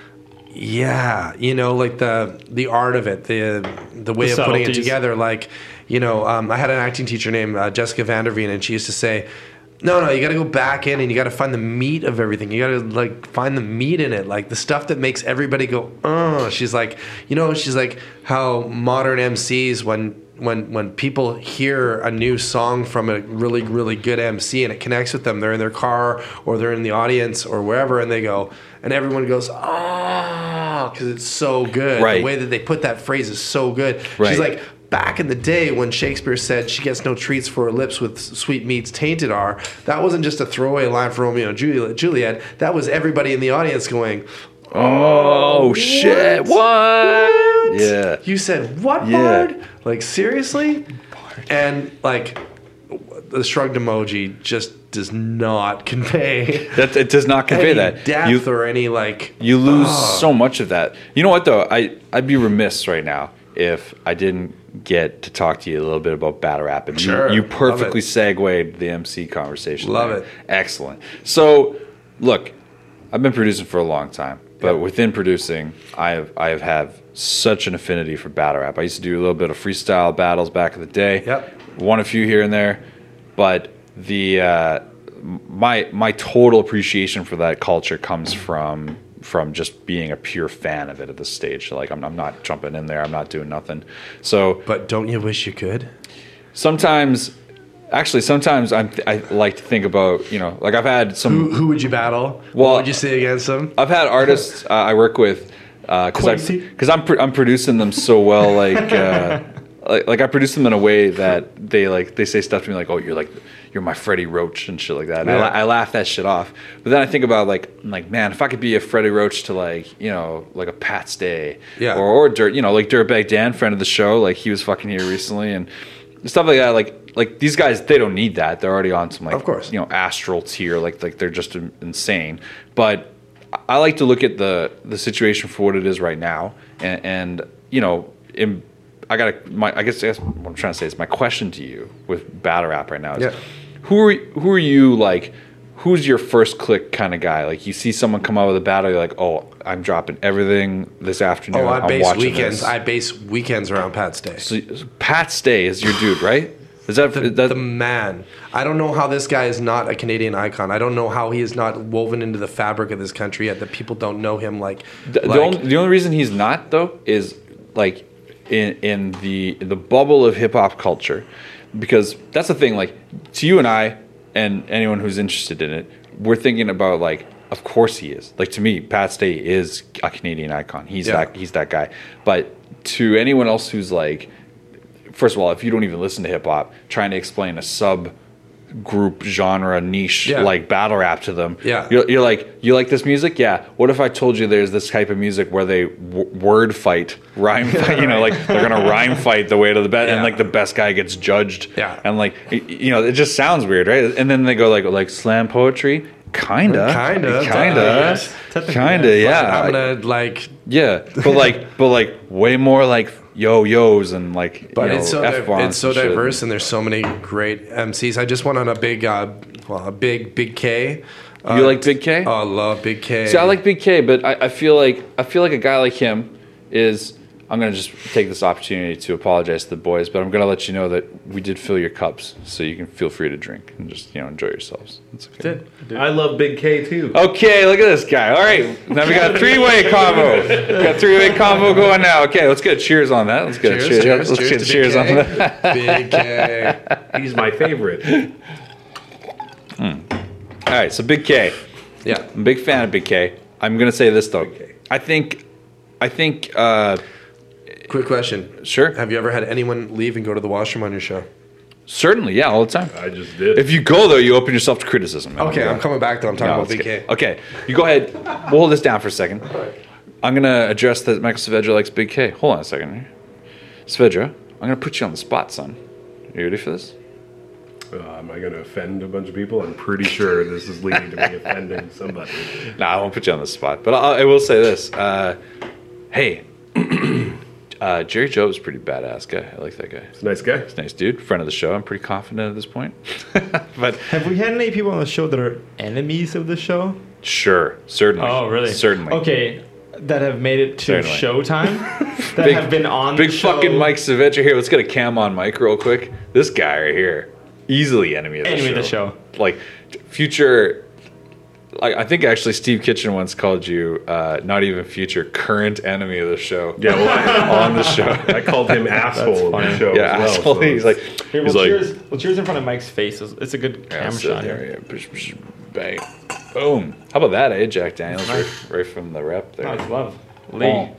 yeah, you know, like the the art of it, the the way The of putting it together. Like, you know, um, I had an acting teacher named uh, Jessica Vanderveen, and she used to say. No, no, you got to go back in and you got to find the meat of everything. You got to like find the meat in it, like the stuff that makes everybody go, "Oh." She's like, you know, she's like how modern MCs when when when people hear a new song from a really really good MC and it connects with them, they're in their car or they're in the audience or wherever, and they go, and everyone goes, ah, "Oh," because it's so good. Right. The way that they put that phrase is so good. Right. She's like. Back in the day when Shakespeare said she gets no treats for her lips with sweet meats tainted are, that wasn't just a throwaway line for Romeo and Juliet. Juliet. That was everybody in the audience going, Oh shit! What? Yeah. You said what, Yeah. Bard? Like seriously? And like the shrugged emoji just does not convey That it does not convey any that. depth You, or any like. you lose so much of that. You know what though? I I'd be remiss right now if I didn't get to talk to you a little bit about battle rap. And you- Sure. you, Love perfectly segued the MC conversation. Love there. it. Excellent. So, look, I've been producing for a long time, but within producing, I have I have had such an affinity for battle rap. I used to do a little bit of freestyle battles back in the day. Yep. Won a few here and there, but the uh, my my total appreciation for that culture comes from from just being a pure fan of it at this stage. Like I'm, I'm not jumping in there. I'm not doing nothing. So But don't you wish you could? sometimes, actually, sometimes I'm I like to think about you know like I've had some. Who, who would you battle? Well- what would you say against them? I've had artists uh, I work with because I because I'm pro- I'm producing them so well like. Uh, Like, like I produce them in a way that they like they say stuff to me like oh you're like you're my Freddie Roach and shit like that and I, Yeah. la- I laugh that shit off but then I think about like I'm like man if I could be a Freddie Roach to like you know like a Pat Stay, Yeah. or or Dirt you know like Dirtbag Dan friend of the show like he was fucking here recently and stuff like that like like these guys they don't need that they're already on some like Of course. you know astral tier like like they're just insane but I like to look at the the situation for what it is right now and, and you know in, I got my I guess, I guess what I'm trying to say is my question to you with battle rap right now is Yeah. Who are who are you like who's your first click kind of guy like you see someone come out with a battle you're like oh I'm dropping everything this afternoon Oh, I I'm base watching weekends. this. I base weekends around Pat Stay. so, Pat Stay is your dude right is that, the, that the man. I don't know how this guy is not a Canadian icon. I don't know how he is not woven into the fabric of this country yet that people don't know him like. The, the only, the only reason he's not though is like in in the the bubble of hip hop culture, because that's the thing. Like to you and I and anyone who's interested in it, we're thinking about like, of course he is. Like to me, Pat Stay is a Canadian icon. He's Yeah. that he's that guy. But to anyone else who's like, first of all, if you don't even listen to hip hop, trying to explain a sub group genre niche Yeah. like battle rap to them. Yeah. you're, you're like you like this music? Yeah. What if i told you there's this type of music where they w- word fight rhyme fight you know like they're gonna rhyme fight the way to the best and like the best guy gets judged. Yeah. and like you know it just sounds weird right? And then they go like like slam poetry? Kinda. Kinda. kinda kinda yeah. I'm gonna like yeah. But like but like way more like yo-yos and like But you know, it's so di- it's so and diverse, and there's so many great MCs. I just went on a big, uh, well, a big Big K. Uh, you like big k Oh, I love Big K. See, I like Big K, but I, I feel like I feel like a guy like him is. I'm gonna just take this opportunity to apologize to the boys, but I'm gonna let you know that we did fill your cups, so you can feel free to drink and just you know enjoy yourselves. It's okay. I love Big K too. Okay, look at this guy. All right, now we got three way combo. We got three way combo going now. Okay, let's get a cheers on that. Let's get a Cheers, cheers. cheers, let's cheers get a cheers on that. Big K. He's my favorite. All right, so Big K. Yeah. I'm a big fan of Big K. I'm gonna say this though. Big K. I think, I think, uh, Quick question. sure, Have you ever had anyone leave and go to the washroom on your show? certainly, yeah, all the time. I just did. If you go though, you open yourself to criticism. man. Okay, I'm coming back though. I'm talking No, about it's Big good. Okay, you go ahead. We'll hold this down for a second. I'm gonna address that Michael Saavedra likes Big K. Hold on a second here. Saavedra, I'm gonna put you on the spot, son. Are You ready for this? Uh, am I going to offend a bunch of people? I'm pretty sure this is leading to me offending somebody. No, I won't put you on the spot, but I, I will say this. Uh, hey, Uh, Jerry Joe is a pretty badass guy. I like that guy. He's a nice guy. Nice dude, friend of the show. I'm pretty confident at this point. but Have we had any people on the show that are enemies of the show? sure, certainly. Oh, really? Certainly. Okay, that have made it to Certainly. Showtime. that Big- have been on Big the show. fucking Mike Savitcher here. Let's get a cam on Mike real quick. This guy right here, easily enemy of the Enemy show. Enemy of the show. Like future. Like I think actually Steve Kitchen once called you uh, not even future current enemy of the show. Yeah, well, on the show. I called him asshole in funny. the show yeah, as well. asshole. so he's like Here, he's we'll, like cheers, we'll cheers in front of Mike's face. It's, it's a good camera sit shot there, here. yeah. Psh, psh, Bang. Boom. How about that, eh, Jack Daniels? Right, right from the rep there. Nice love. Lee. Oh.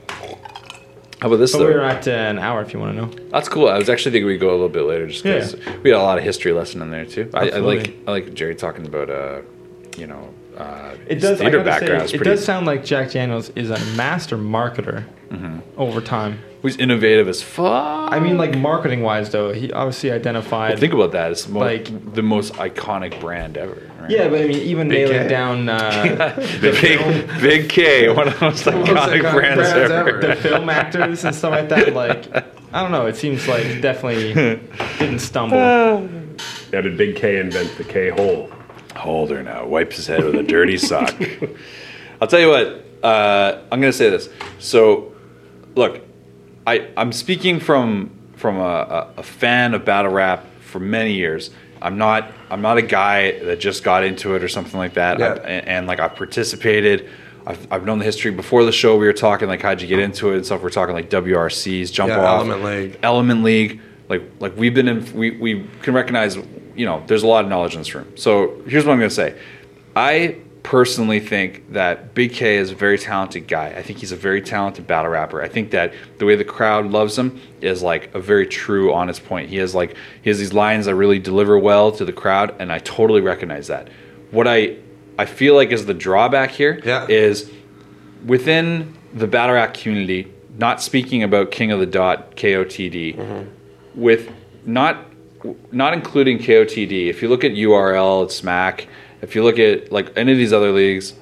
How about this But though? we're at uh, an hour if you want to know. That's cool. I was actually thinking we'd go a little bit later, just because we had a lot of history lesson in there too. I, I like Absolutely. I like Jerry talking about uh, you know, uh, It does. I theater gotta say, background. is it pretty. does sound like Jack Daniels is a master marketer Mm-hmm. over time. He's innovative as fuck. I mean, like marketing wise, though, he obviously identified. think about that. It's mo- like- the most iconic brand ever. Right? yeah, but I mean, even Big nailing K. down uh, big Big K, one of the most iconic, iconic brands, brands ever. ever. the film actors and stuff like that. Like, I don't know. It seems like definitely didn't stumble. How did Big K invent the K hole? Holder now wipes his head with a dirty sock. I'll tell you what. Uh, I'm going to say this. So, look, I I'm speaking from from a, a, a fan of battle rap for many years. I'm not I'm not a guy that just got into it or something like that. Yeah. And, and like I've participated. I've, I've known the history before the show. We were talking like how'd you get into it and stuff. We're talking like WRCs, jump Yeah, off, Element League. Element League. Like like we've been in we, we can recognize you know there's a lot of knowledge in this room. So here's what I'm gonna say. I personally think that Big K is a very talented guy. I think he's a very talented battle rapper. I think that the way the crowd loves him is like a very true, honest point. He has like he has these lines that really deliver well to the crowd, and I totally recognize that. What I I feel like is the drawback here is Yeah. within the battle rap community, not speaking about King of the Dot, KOTD, mm-hmm. with not not including KOTD. If you look at URL, it's Smack. If you look at like any of these other leagues,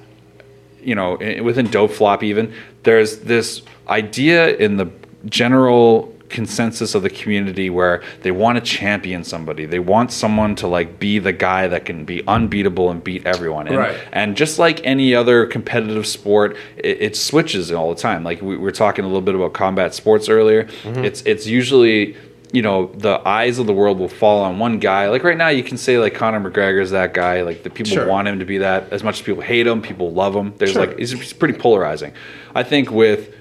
you know, within Don't Flop even, there's this idea in the general consensus of the community where they want to champion somebody. They want someone to like be the guy that can be unbeatable and beat everyone. And, Right. and just like any other competitive sport, it, it switches all the time. Like we were talking a little bit about combat sports earlier. Mm-hmm. It's it's usually you know the eyes of the world will fall on one guy. Like right now, you can say like Conor McGregor is that guy. Like the people Sure. want him to be that. As much as people hate him, people love him. There's Sure. like it's, pretty polarizing. I think with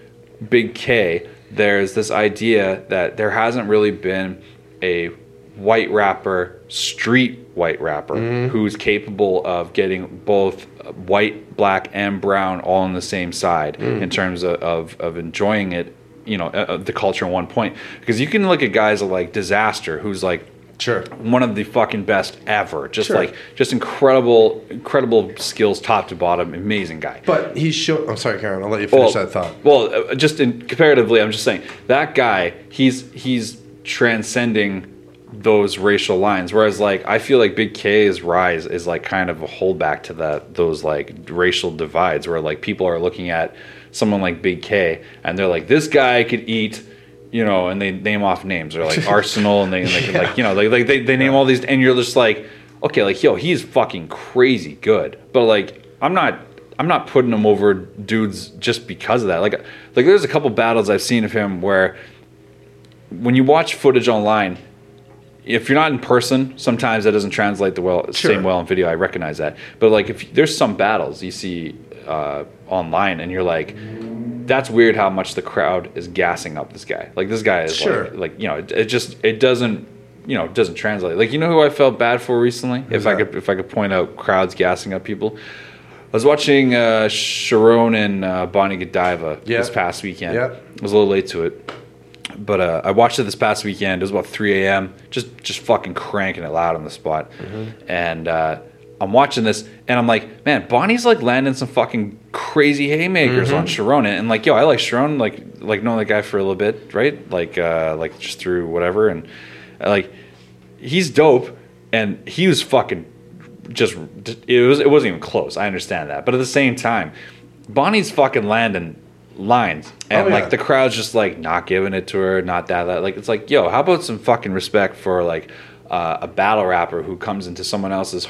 Big K, there's this idea that there hasn't really been a white rapper, street white rapper, mm-hmm. who's capable of getting both white, black, and brown all on the same side mm. in terms of, of, of enjoying it, you know, uh, uh, the culture in one point. Because you can look at guys like Disaster, who's like Sure. one of the fucking best ever. Just Sure. like just incredible, incredible skills, top to bottom. Amazing guy. But he's show. I'm sorry, Karen. I'll let you finish that thought. Well, uh, just in comparatively, I'm just saying that guy. He's he's transcending those racial lines. Whereas, like, I feel like Big K's rise is like kind of a holdback to that those like racial divides, where like people are looking at someone like Big K and they're like, this guy could eat. You know, and they name off names. They're like Arsenal, and they like, like you know, like, like they, they name all these, and you're just like, okay, like yo, he's fucking crazy good. But like, I'm not I'm not putting him over dudes just because of that. Like like there's a couple battles I've seen of him where when you watch footage online, if you're not in person, sometimes that doesn't translate the well Sure. same well in video. I recognize that. But like if there's some battles you see uh, online and you're like that's weird how much the crowd is gassing up this guy. Like this guy is Sure. like, like you know, it, it just it doesn't you know, it doesn't translate. Like you know who I felt bad for recently? if I could if I could point out crowds gassing up people. I was watching uh, Charron and uh, Bonnie Godiva Yeah. this past weekend. Yeah. I was a little late to it, but uh, I watched it this past weekend. It was about 3 a.m. Just just fucking cranking it loud on the spot, and uh, I'm watching this, and I'm like, man, Bonnie's like landing some fucking crazy haymakers on Charron, and like, yo, I like Charron, like like knowing the guy for a little bit, right? Like uh, like just through whatever, and uh, like he's dope, and he was fucking just it was it wasn't even close. I understand that, but at the same time, Bonnie's fucking landing lines, and Oh, yeah. like the crowd's just like not giving it to her, not that that. Like it's like, yo, how about some fucking respect for like uh, a battle rapper who comes into someone else's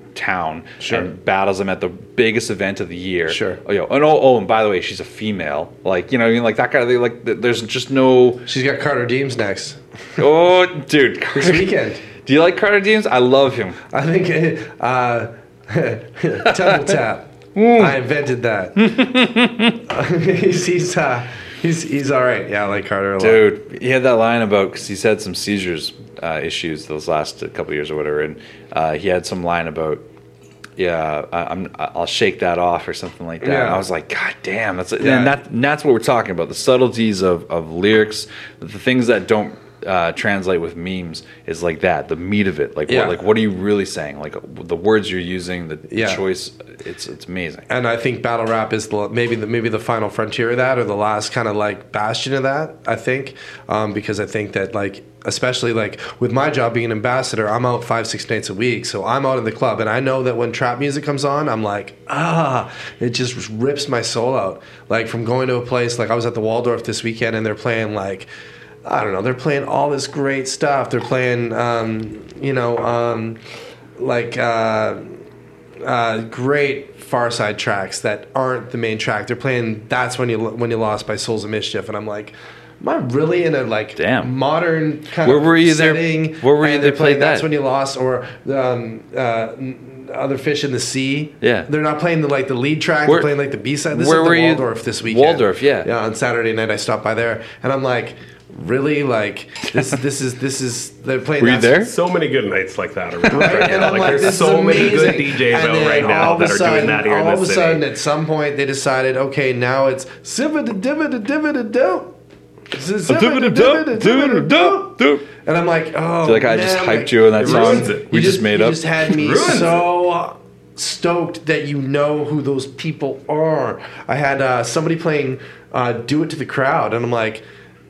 hometown Sure. and battles them at the biggest event of the year. Sure. Oh, yo, and oh, oh, and by the way, she's a female. Like you know, I mean, like that kind of thing. Like there's just no. She's got Carter Deems next Oh, dude, this weekend. Do you like Carter Deems? I love him. I think uh, Temple Tap. I invented that. he's he's, uh, he's he's all right. Yeah, I like Carter a lot. Dude, he had that line about because he's had some seizures uh, issues those last couple years or whatever, and uh, he had some line about, yeah, I, I'm I'll shake that off or something like that. Yeah. And I was like, God damn, that's Yeah. and that and that's what we're talking about the subtleties of of lyrics, the things that don't. Uh, translate with memes is like that the meat of it like Yeah. what, like what are you really saying like the words you're using the Yeah. choice it's it's amazing and I think battle rap is the, maybe the maybe the final frontier of that, or the last kind of like bastion of that. I think um, because I think that like especially like with my job being an ambassador, I'm out five six nights a week, so I'm out in the club, and I know that when trap music comes on, I'm like ah, it just rips my soul out. Like from going to a place like I was at the Waldorf this weekend, and they're playing like. I don't know. They're playing all this great stuff. They're playing, um, you know, um, like uh, uh, great Pharcyde tracks that aren't the main track. They're playing "That's When You When You Lost" by Souls of Mischief, and I'm like, am I really in a like Damn. modern kind Where of were you there- where were you they played "That's that? When You Lost" or um, uh, "Other Fish in the Sea." Yeah. they're not playing the like the lead track. Where- they're playing like the B side. This where is the were you? Waldorf this weekend. Waldorf, yeah. yeah. On Saturday night, I stopped by there, and I'm like. Really, like this? This is this is they're playing. Were you there? So many good nights like that around Right? right, And now. I'm Like, like, there's so is many good. DJs And out right now of a that are sudden, doing that here all in of a city. sudden, at some point, they decided, okay, now it's zibba divida divida do. And I'm like, oh, feel like I just hyped like, you in that song. it. We you just, made you up. just had me so stoked that you know who those people are. I had uh, somebody playing uh, "Do It to the Crowd," and I'm like.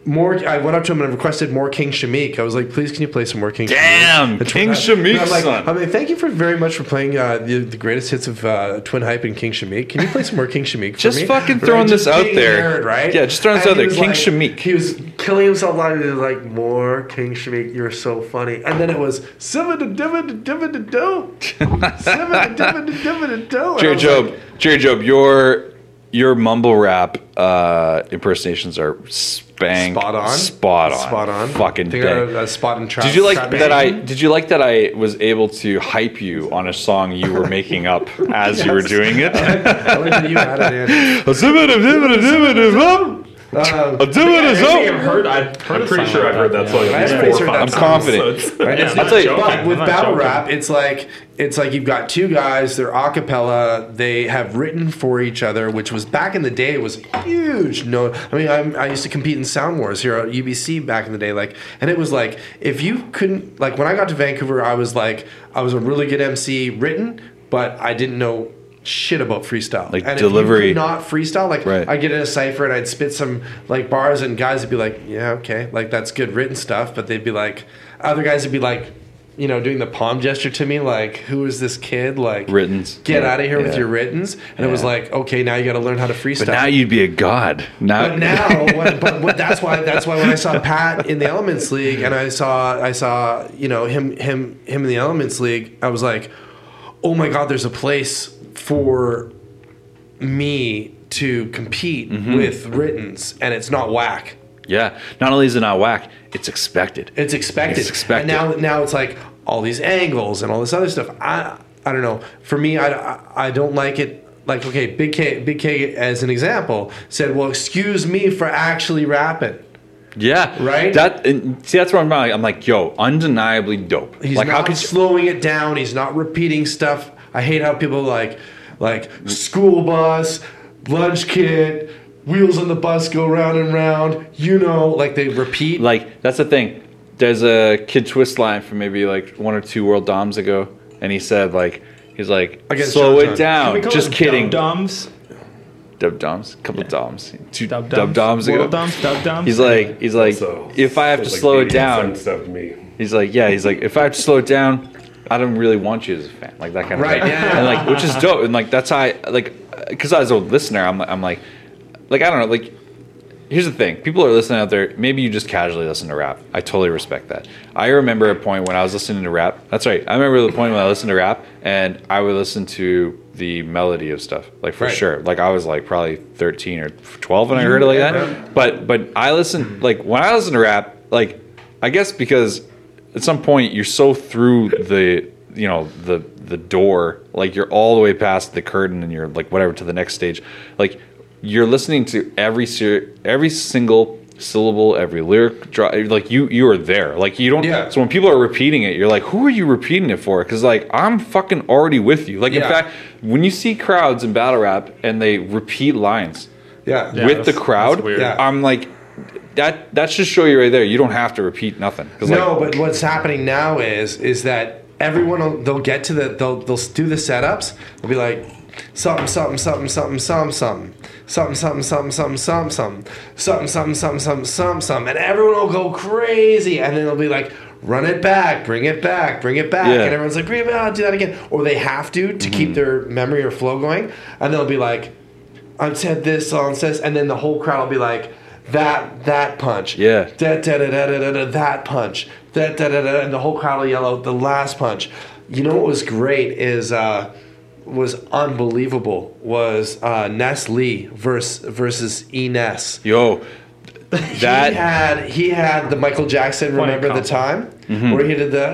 More, I went up to him and requested more King Shamik. I was like, "Please, can you play some more King?" Damn, Shamik? King Shamik, I'm like, son. I'm like, thank you for very much for playing uh, the, the greatest hits of uh, Twin Hype and King Shamik. Can you play some more King Shamik? For Just me? fucking Right? throwing this Just out there. nerd, right? Yeah, just throwing this out there. King like- Shamik. He was killing himself live. He was like, more King Shamik. You're so funny. And then it was seven to divin to divin to do, seven to divin to divin to do. Jerry Job, like, Jerry Job, your your mumble rap uh, impersonations are spang Spot on. spot on, Spot on. fucking I dead. a spot in trap. Did you like that? I did you like that? I was able to hype you on a song you were making up as you were doing it. I like that you had it in. Um, Actually, I've heard. I've heard I'm pretty sure I've heard that song at Yeah. least four or heard five that I'm times, confident. so it's- Right? It's I'm not not tell you- joking. But I'm with not battle joking. rap, it's like it's like you've got two guys. They're a cappella. They have written for each other, which was back in the day it was huge. No, I mean I'm, I used to compete in Sound Wars here at UBC back in the day. Like, and it was like if you couldn't like when I got to Vancouver, I was like I was a really good MC written, but I didn't know shit about freestyle. Like and delivery. If you could not freestyle. Like Right. I get in a cipher and I'd spit some like bars, and guys would be like, "Yeah, okay, like that's good written stuff," but they'd be like, other guys would be like, you know, doing the palm gesture to me, like, "Who is this kid?" Like, Rittens. Get Yeah, out of here with your rittens. And it was like, okay, now you got to learn how to freestyle. But now you'd be a god. Now, But now, what, but what, that's why that's why when I saw Pat in the Elements League and I saw I saw you know him him him in the Elements League, I was like, oh my god, there's a place for me to compete Mm-hmm. with Rittens, and it's not whack. yeah. Not only is it not whack, it's expected. It's expected. It's expected. And now now it's like all these angles and all this other stuff. I I don't know. For me, I, I, I don't like it. Like okay, Big K Big K as an example said, well, excuse me for actually rapping. Yeah. Right? That and see that's where I'm like, I'm like, yo, undeniably dope. He's like not how could you, slowing it down. He's not repeating stuff. I hate how people like like school bus, lunch kit, wheels on the bus go round and round. You know, like they repeat. like that's the thing. There's a Kid Twist line from maybe like one or two World Doms ago, and he said like he's like Against slow John it John. Can we down. call Just kidding. Dum-dums? Dub Doms, a couple of Doms, two Dub Dub Doms ago. World Dums? Dub Dums? He's like he's like So, if I have to like slow it down, stuff to me. He's like, yeah. He's like, if I have to slow it down, I don't really want you as a fan, like that kind of Right, thing. yeah. And like, which is dope. And like, that's how I like, because as a listener, I'm, I'm like, like I don't know, like here's the thing people are listening out there maybe you just casually listen to rap i totally respect that i remember a point when i was listening to rap that's right i remember the point when i listened to rap and i would listen to the melody of stuff like for Right. sure like i was like probably 13 or 12 when i heard it like that but but i listen like when i listen to rap like i guess because at some point you're so through the you know the the door like you're all the way past the curtain and you're like whatever to the next stage like you're listening to every ser- every single syllable every lyric drop like you you are there like you don't Yeah. so when people are repeating it you're like who are you repeating it for because like i'm fucking already with you like in fact when you see crowds in battle rap and they repeat lines Yeah. Yeah. with the crowd. Yeah. i'm like that that should show you right there you don't have to repeat nothing 'Cause, like, No, but what's happening now is is that everyone will, they'll get to the they'll they'll do the setups. They'll be like something something something something something something something something something something something something something something something something something something, and everyone will go crazy, and then they'll be like. Run it back, bring it back, bring it back, Yeah. and everyone's like, "Bring it back, do that again," or they have to to keep their memory or flow going, and they'll be like, "I said this, on says," and then the whole crowd will be like, "That that punch, Yeah. da, da, da, da, da, da, da, that punch, da, da, da, da, and the whole crowd will yell out the last punch. You know what was great is uh, was unbelievable was uh, Ness Lee versus versus Ines. yo that he had he had the Michael Jackson remember the combo. time where he did the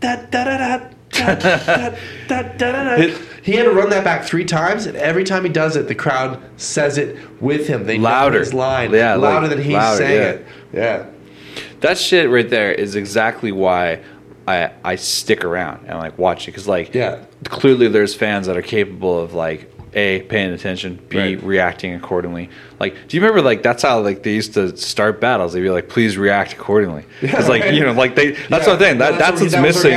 da, da, da, da, da, da, da, da, da, da. He had to run that back three times, and every time he does it, the crowd says it with him. They know Louder. his line, Yeah, like, louder than he's louder, saying yeah. it. Yeah. that shit right there is exactly why I I stick around and like watch it because like Yeah. clearly there's fans that are capable of like a paying attention, b Right. reacting accordingly. Like, do you remember like that's how like they used to start battles? They'd be like, "Please react accordingly," because like right. you know like they that's Yeah. what I'm. That that's, that's what's that missing.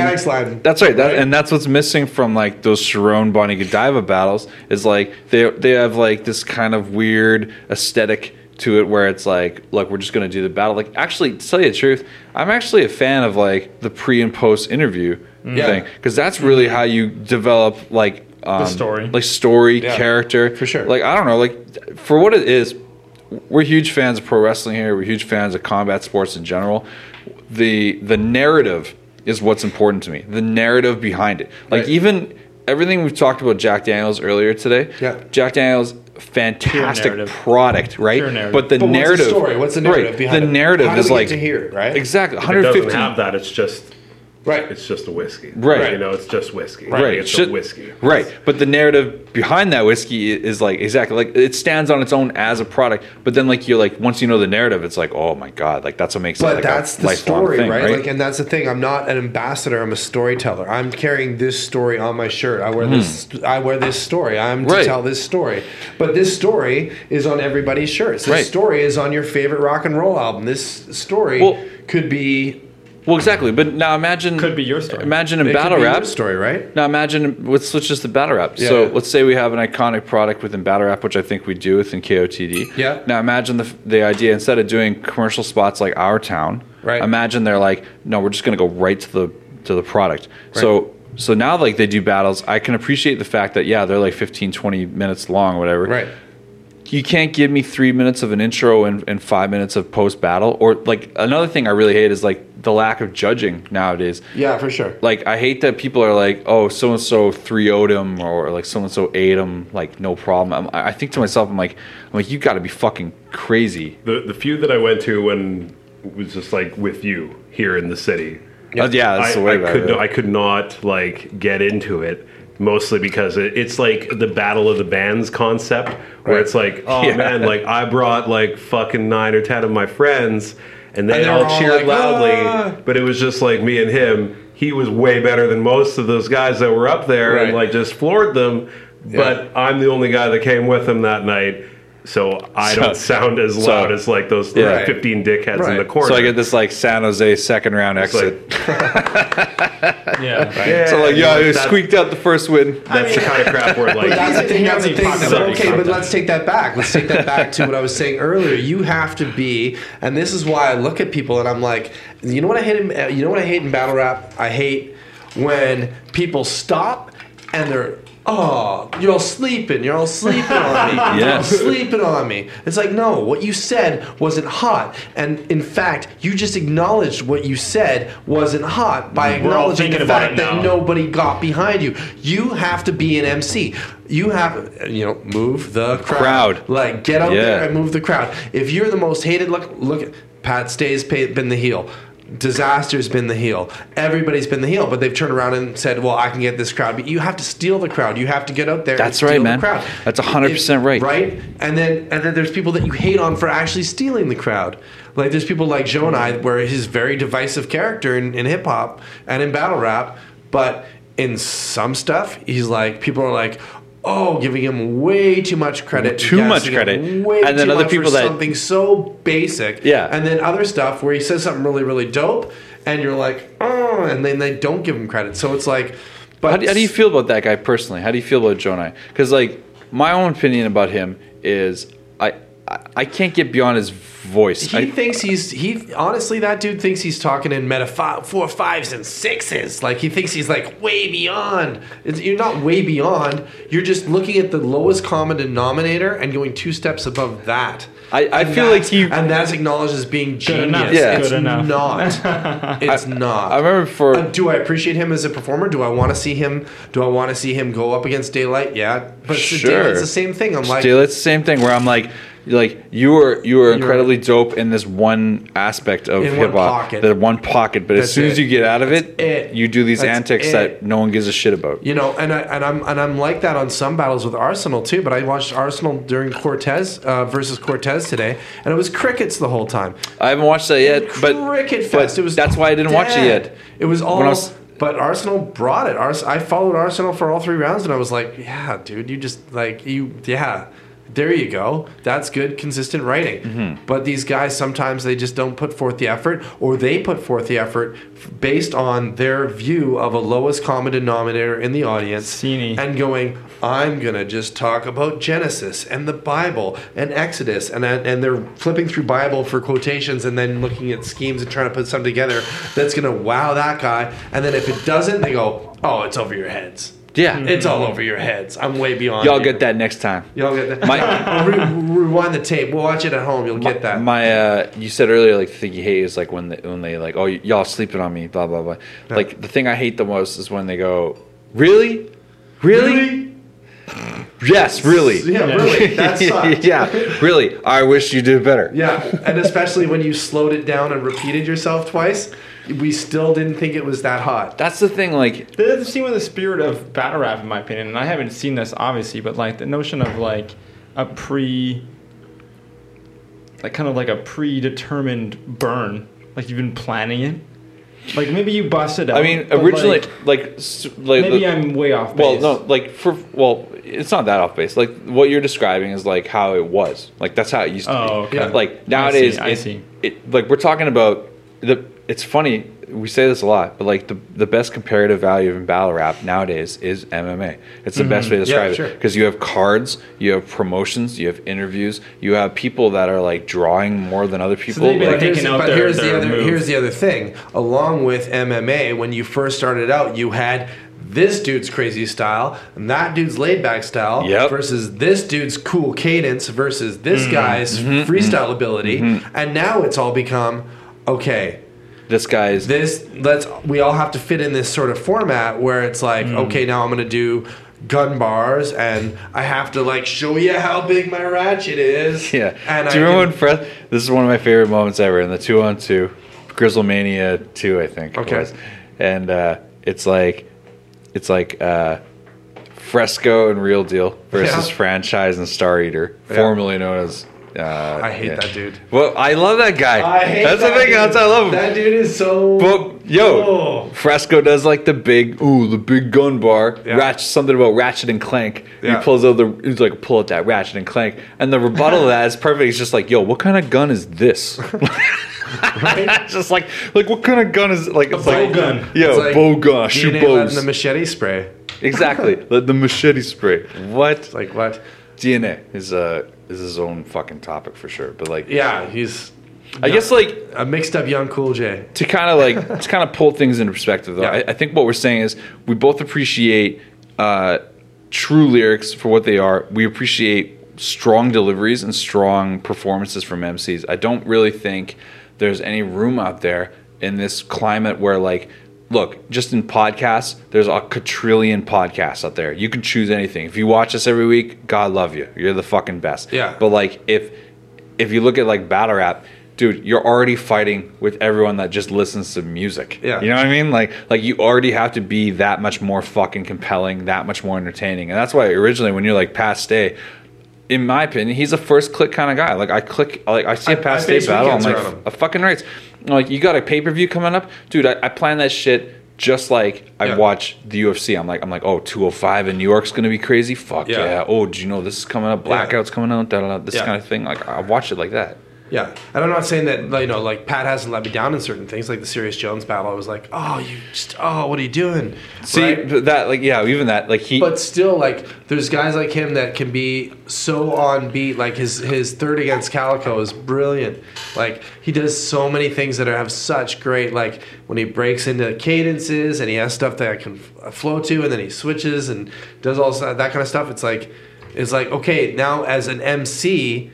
That's right. That, right? and that's what's missing from like those Charron Bonnie Godiva battles is like they they have like this kind of weird aesthetic to it where it's like look we're just gonna do the battle like actually to tell you the truth i'm actually a fan of like the pre and post interview Yeah. thing because that's really mm-hmm. how you develop like um, story. like story Yeah, character for sure. like i don't know like for what it is we're huge fans of pro wrestling here we're huge fans of combat sports in general the the narrative is what's important to me the narrative behind it like Right. even everything we've talked about jack daniels earlier today Yeah. jack daniels fantastic product right but the But what's the narrative story? What's the narrative right, behind the it? narrative How do is we get like to hear right? exactly 150. it doesn't have that, it's just Right. it's just a whiskey. Right. You know, it's just whiskey. right It's Should- a whiskey. right but the narrative behind that whiskey is like exactly like it stands on its own as a product but then like you're like once you know the narrative it's like oh my god like that's what makes it But like that's a the story, thing, right? Like, and that's the thing. I'm not an ambassador. I'm a storyteller. I'm carrying this story on my shirt. I wear hmm. this. I wear this story. I'm to. Right. tell this story. But this story is on everybody's shirts. This Right. story is on your favorite rock and roll album. This story Well- could be. Well exactly but now imagine Could be your story. imagine in it could battle be rap your story, right? Now imagine let's switch this to battle rap. Yeah, so yeah. let's say we have an iconic product within battle rap, which I think we do within KOTD. Yeah. Now imagine the the idea instead of doing commercial spots like Our Town. Right. Imagine they're like, no, we're just going to go right to the to the product. Right. So so now like they do battles. I can appreciate the fact that yeah they're like 15, 20 minutes long, or whatever Right. You can't give me three minutes of an intro and, and five minutes of post battle. Or like another thing I really hate is like the lack of judging nowadays. Yeah, for sure. Like I hate that people are like, oh, so and so three would him or like so and so ate him, like no problem. I'm, I think to myself, I'm like, I'm like, you got to be fucking crazy. The the feud that I went to when it was just like with you here in the city. Yeah, uh, yeah that's I, the way I could it. no- I could not like get into it mostly because it, it's like the battle of the bands concept where Right. it's like oh Yeah. man like I brought like fucking nine or ten of my friends and they And all all cheered like, loudly "Ah." but it was just like me and him he was way better than most of those guys that were up there and like just floored them but I'm the only guy that came with him that night so I So- don't sound as so- loud as like those Yeah. 15 dickheads in the corner So I get this like San Jose second round It's exit. Yeah. Yeah, so like, you yeah, know, I squeaked out the first win. That's the kind of crap we're like that's the thing. That's the thing. Popularity okay, but let's take that back. Let's take that back to what I was saying earlier. You have to be, and this is why I look at people and I'm like, you know what I hate in, you know what I hate in battle rap? I hate when people stop and they're oh, you're all sleeping. You're all sleeping on me. You're all Yes. sleeping on me. It's like, no, what you said wasn't hot. And in fact, you just acknowledged what you said wasn't hot by We're acknowledging the fact that nobody got behind you. You have to be an MC. You have, you know, move the crowd. Crowd. Like, get out Yeah. there and move the crowd. If you're the most hated, look, look Pat Stay's been the heel. Disaster's been the heel. Everybody's been the heel, but they've turned around and said, "Well, I can get this crowd." But you have to steal the crowd. You have to get out there. That's and right, steal man. The crowd. That's 100% right. Right, and then and then there's people that you hate on for actually stealing the crowd. Like there's people like Joe and I, where he's very divisive character in, in hip hop and in battle rap, but in some stuff, he's like people are like. Oh, giving him way too much credit. Too much credit. Way And then other people for that- something so basic. Yeah. And then other stuff where he says something really, really dope, and you're like, oh, and then they don't give him credit. So it's like, but How do, how do you feel about that guy personally? How do you feel about Jonai? Because like my own opinion about him is I I, I can't get beyond his voice. He I, thinks he's he honestly that dude thinks he's talking in meta five, four fives and sixes. Like he thinks he's like way beyond. It's, you're not way beyond. You're just looking at the lowest common denominator and going two steps above that. I- I feel like he- and that's acknowledged as being genius. enough. Yeah. it's Good enough. not. It's not. I remember for Uh, do I appreciate him as a performer? Do I want to see him? Do I want to see him go up against Daylight? Yeah, but it's- Sure. Daylight's the same thing. I'm like, Still, it's the same thing where I'm like, like you were you were incredibly dope in this one aspect of In one hip hop, pocket. the one pocket. But as That's soon as it. you get out of it, it. you do these That's antics it. that no one gives a shit about. You know, and I, and I'm and I'm like that on some battles with Arsenal too. But I watched Arsenal during Cortez uh, versus Cortez today, and it was crickets the whole time. I haven't watched that yet, but cricket but it was that's why I didn't watch it dead. yet. It was all. When I was- but Arsenal brought it. Ars- I followed Arsenal for all three rounds, and I was like, "Yeah, dude, you just like you, yeah." There you go. That's good, consistent writing. Mm-hmm. But these guys sometimes they just don't put forth the effort, or they put forth the effort f- based on their view of a lowest common denominator in the audience, and going, "I'm gonna just talk about Genesis and the Bible and Exodus," and and they're flipping through Bible for quotations and then looking at schemes and trying to put something together that's gonna wow that guy. And then if it doesn't, they go, "Oh, it's over your heads." Yeah, It's all over your heads. I'm way beyond. y'all you. get that next time. Y'all get that. My- Re- rewind the tape. We'll watch it at home. You'll get that. My, uh, you said earlier, like the thing you hate is like when they, when they like, oh, y- y'all sleeping on me, blah blah blah. Like the thing I hate the most is when they go, really, really, yes, really, yeah, really. That sucked. yeah, really. I wish you did better. Yeah, and especially when you slowed it down and repeated yourself twice, we still didn't think it was that hot. That's the thing. Like, That doesn't with the spirit of battle rap, in my opinion. And I haven't seen this obviously, but like the notion of like a pre, like kind of like a predetermined burn, like you've been planning it. Like maybe you busted out. I mean, originally, like, like, like maybe the- I'm way off. Well, base. no, like for well, it's not that off base. Like what you're describing is like how it was. Like that's how it used to be. Oh, okay. Yeah. Like nowadays, I it, see. It, like we're talking about the. It's funny we say this a lot, but like the the best comparative value in battle rap nowadays is MMA. It's the best way to Mm-hmm. Yeah, describe sure. it because you have cards, you have promotions, you have interviews, you have people that are like drawing more than other people. they've like, here's, but their- here's their the other move. here's the other thing. Along with MMA, when you first started out, you had this dude's crazy style and that dude's laid back style Yep. versus this dude's cool cadence versus this Mm-hmm. guy's freestyle ability. And now it's all become okay. This guy's This let's we all have to fit in this sort of format where it's like, Mm. okay, now I'm gonna do gun bars and I have to like show you how big my ratchet is. Yeah. And Do you I remember can- when Fred? This is one of my favorite moments ever in the two on two, Grizzlemania two, I think. Okay. was. And uh, it's like, it's like uh, Fresco and Real Deal versus Yeah. Franchise and Star Eater, Yeah. formerly known as. Uh, I hate yeah. that dude. Well, I love that guy. I hate That's that the thing. dude. That's why I love him. That dude is so But yo, Oh. Fresco does like the big, ooh, the big gun bar. Yeah. Ratchet, something about Ratchet and Clank. Yeah. He pulls out the, he's like, pull out that Ratchet and Clank, and the rebuttal of that is perfect. He's just like, yo, what kind of gun is this? It's just like, like what kind of gun is like? It's bow like, gun. Yeah, It's like bow gun, shoot bows. the machete spray. exactly, the, the machete spray. What? It's like what? DNA is uh is his own fucking topic for sure. But like, Yeah, he's I guess like a mixed up young cool J. to kind of like to kind of pull things into perspective though Yeah. I, I think what we're saying is we both appreciate uh true lyrics for what they are. We appreciate strong deliveries and strong performances from MCs. I don't really think there's any room out there in this climate where like look, just in podcasts, there's a quadrillion podcasts out there. You can choose anything. If you watch us every week, God love you. You're the fucking best. Yeah. But like if if you look at like battle rap, dude, you're already fighting with everyone that just listens to music. Yeah. You know what I mean? Like like you already have to be that much more fucking compelling, that much more entertaining. And that's why originally when you're like Pat Stay, in my opinion, he's a first click kind of guy. Like I click, like I see a past I Stay base battle, I'm like, a fucking rights. Like you got a pay per view coming up, dude. I, I plan that shit just like I Yeah. watch the UFC. I'm like, I'm like, oh, 205 in New York's gonna be crazy. Fuck Yeah. yeah. Oh, do you know this is coming up? Blackout's coming out. Da, da, da, this Yeah. kind of thing. Like I watch it like that. Yeah, and I'm not saying that you know, like Pat hasn't let me down in certain things, like the Serius Jones battle. I was like, oh, you just, oh, what are you doing? See Right? th- that, like, yeah, even that, like he. but still, like, there's guys like him that can be so on beat. Like his his third against Calicoe is brilliant. Like he does so many things that are, have such great. Like when he breaks into cadences and he has stuff that I can uh, flow to, and then he switches and does all that kind of stuff. It's like it's like okay, now as an MC,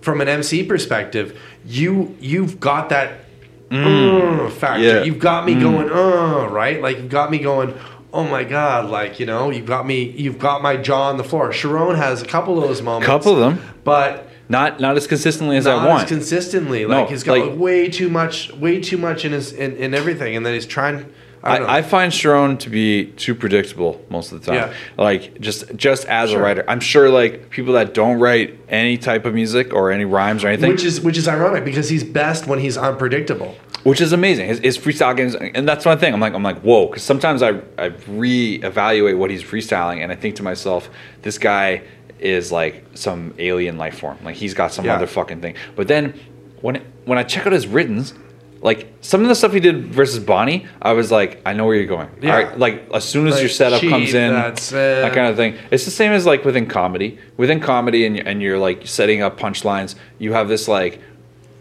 from an MC perspective, you you've got that uh, factor. Yeah. You've got me going, uh, right? Like you've got me going, oh my god, like you know, you've got me, you've got my jaw on the floor. Charron has a couple of those moments, couple of them, but not not as consistently as I want. as consistently. No, Like he's got like- way too much, way too much in his in, in everything, and then he's trying. I. I, I find Charron to be too predictable most of the time. Yeah. Like just just as Sure. a writer, I'm sure like people that don't write any type of music or any rhymes or anything, which is which is ironic because he's best when he's unpredictable. which is amazing. His, his freestyle games, and that's one thing. I'm like, I'm like, whoa, because sometimes I I reevaluate what he's freestyling, and I think to myself, this guy is like some alien life form. Like he's got some Yeah. other fucking thing. But then when when I check out his writtens. Like some of the stuff he did versus Bonnie, I was like, I know where you're going. Yeah. Right, like as soon as Like, your setup gee, comes in, that kind of thing. It's the same as like within comedy. Within comedy, and and you're like setting up punchlines. You have this like,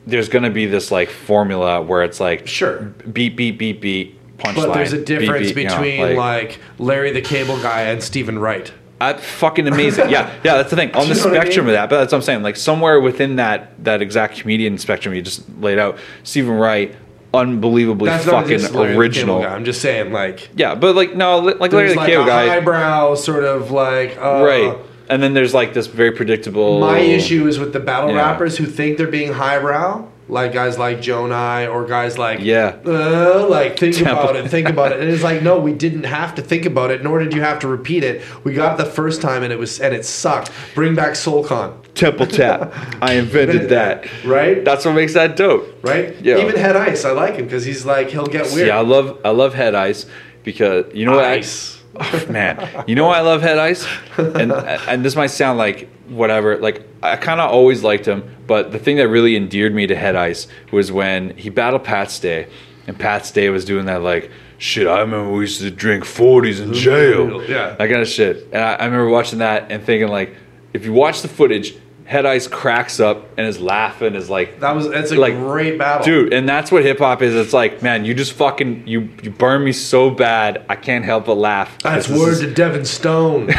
there's gonna be this like formula where it's like Sure. beat beat beat beat punchline. But there's a beat, difference beat, you know, between like, Larry the Cable Guy and Steven Wright. I, fucking amazing. Yeah, yeah, that's the thing. On the what I spectrum mean? of that, but that's what I'm saying. Like somewhere within that that exact comedian spectrum you just laid out, Steven Wright, unbelievably That's fucking just Larry the Cable original. I'm just saying, like, Yeah, but like no, like Larry there's the like Cable a guy, highbrow sort of like uh, right? And then there's like this very predictable. My issue is with the battle Yeah. rappers who think they're being highbrow, like guys like Jonai or guys like Yeah. uh, like think Temple. about it, think about it. And it's like, no, we didn't have to think about it, nor did you have to repeat it. We got the first time and it was and it sucked. Bring back SoulCon, Temple Tap. I invented that. right? That's what makes that dope. right? Yeah. Even Head Ice, I like him because he's like he'll get weird. Yeah, I love I love Head Ice because you know what I- Ice. Oh, man, you know why I love Head Ice, and and this might sound like whatever. Like I kind of always liked him, but the thing that really endeared me to Head Ice was when he battled Pat Stay, and Pat Stay was doing that like. Shit, I remember we used to drink 40s in jail. Yeah. That kind of shit. And I, I remember watching that and thinking, like, if you watch the footage, Head Ice cracks up and is laughing, is like, That was that's a Like, great battle, Dude, and that's what hip hop is. It's like, man, you just fucking you you burn me so bad, I can't help but laugh. That's word is- to Devin Stone.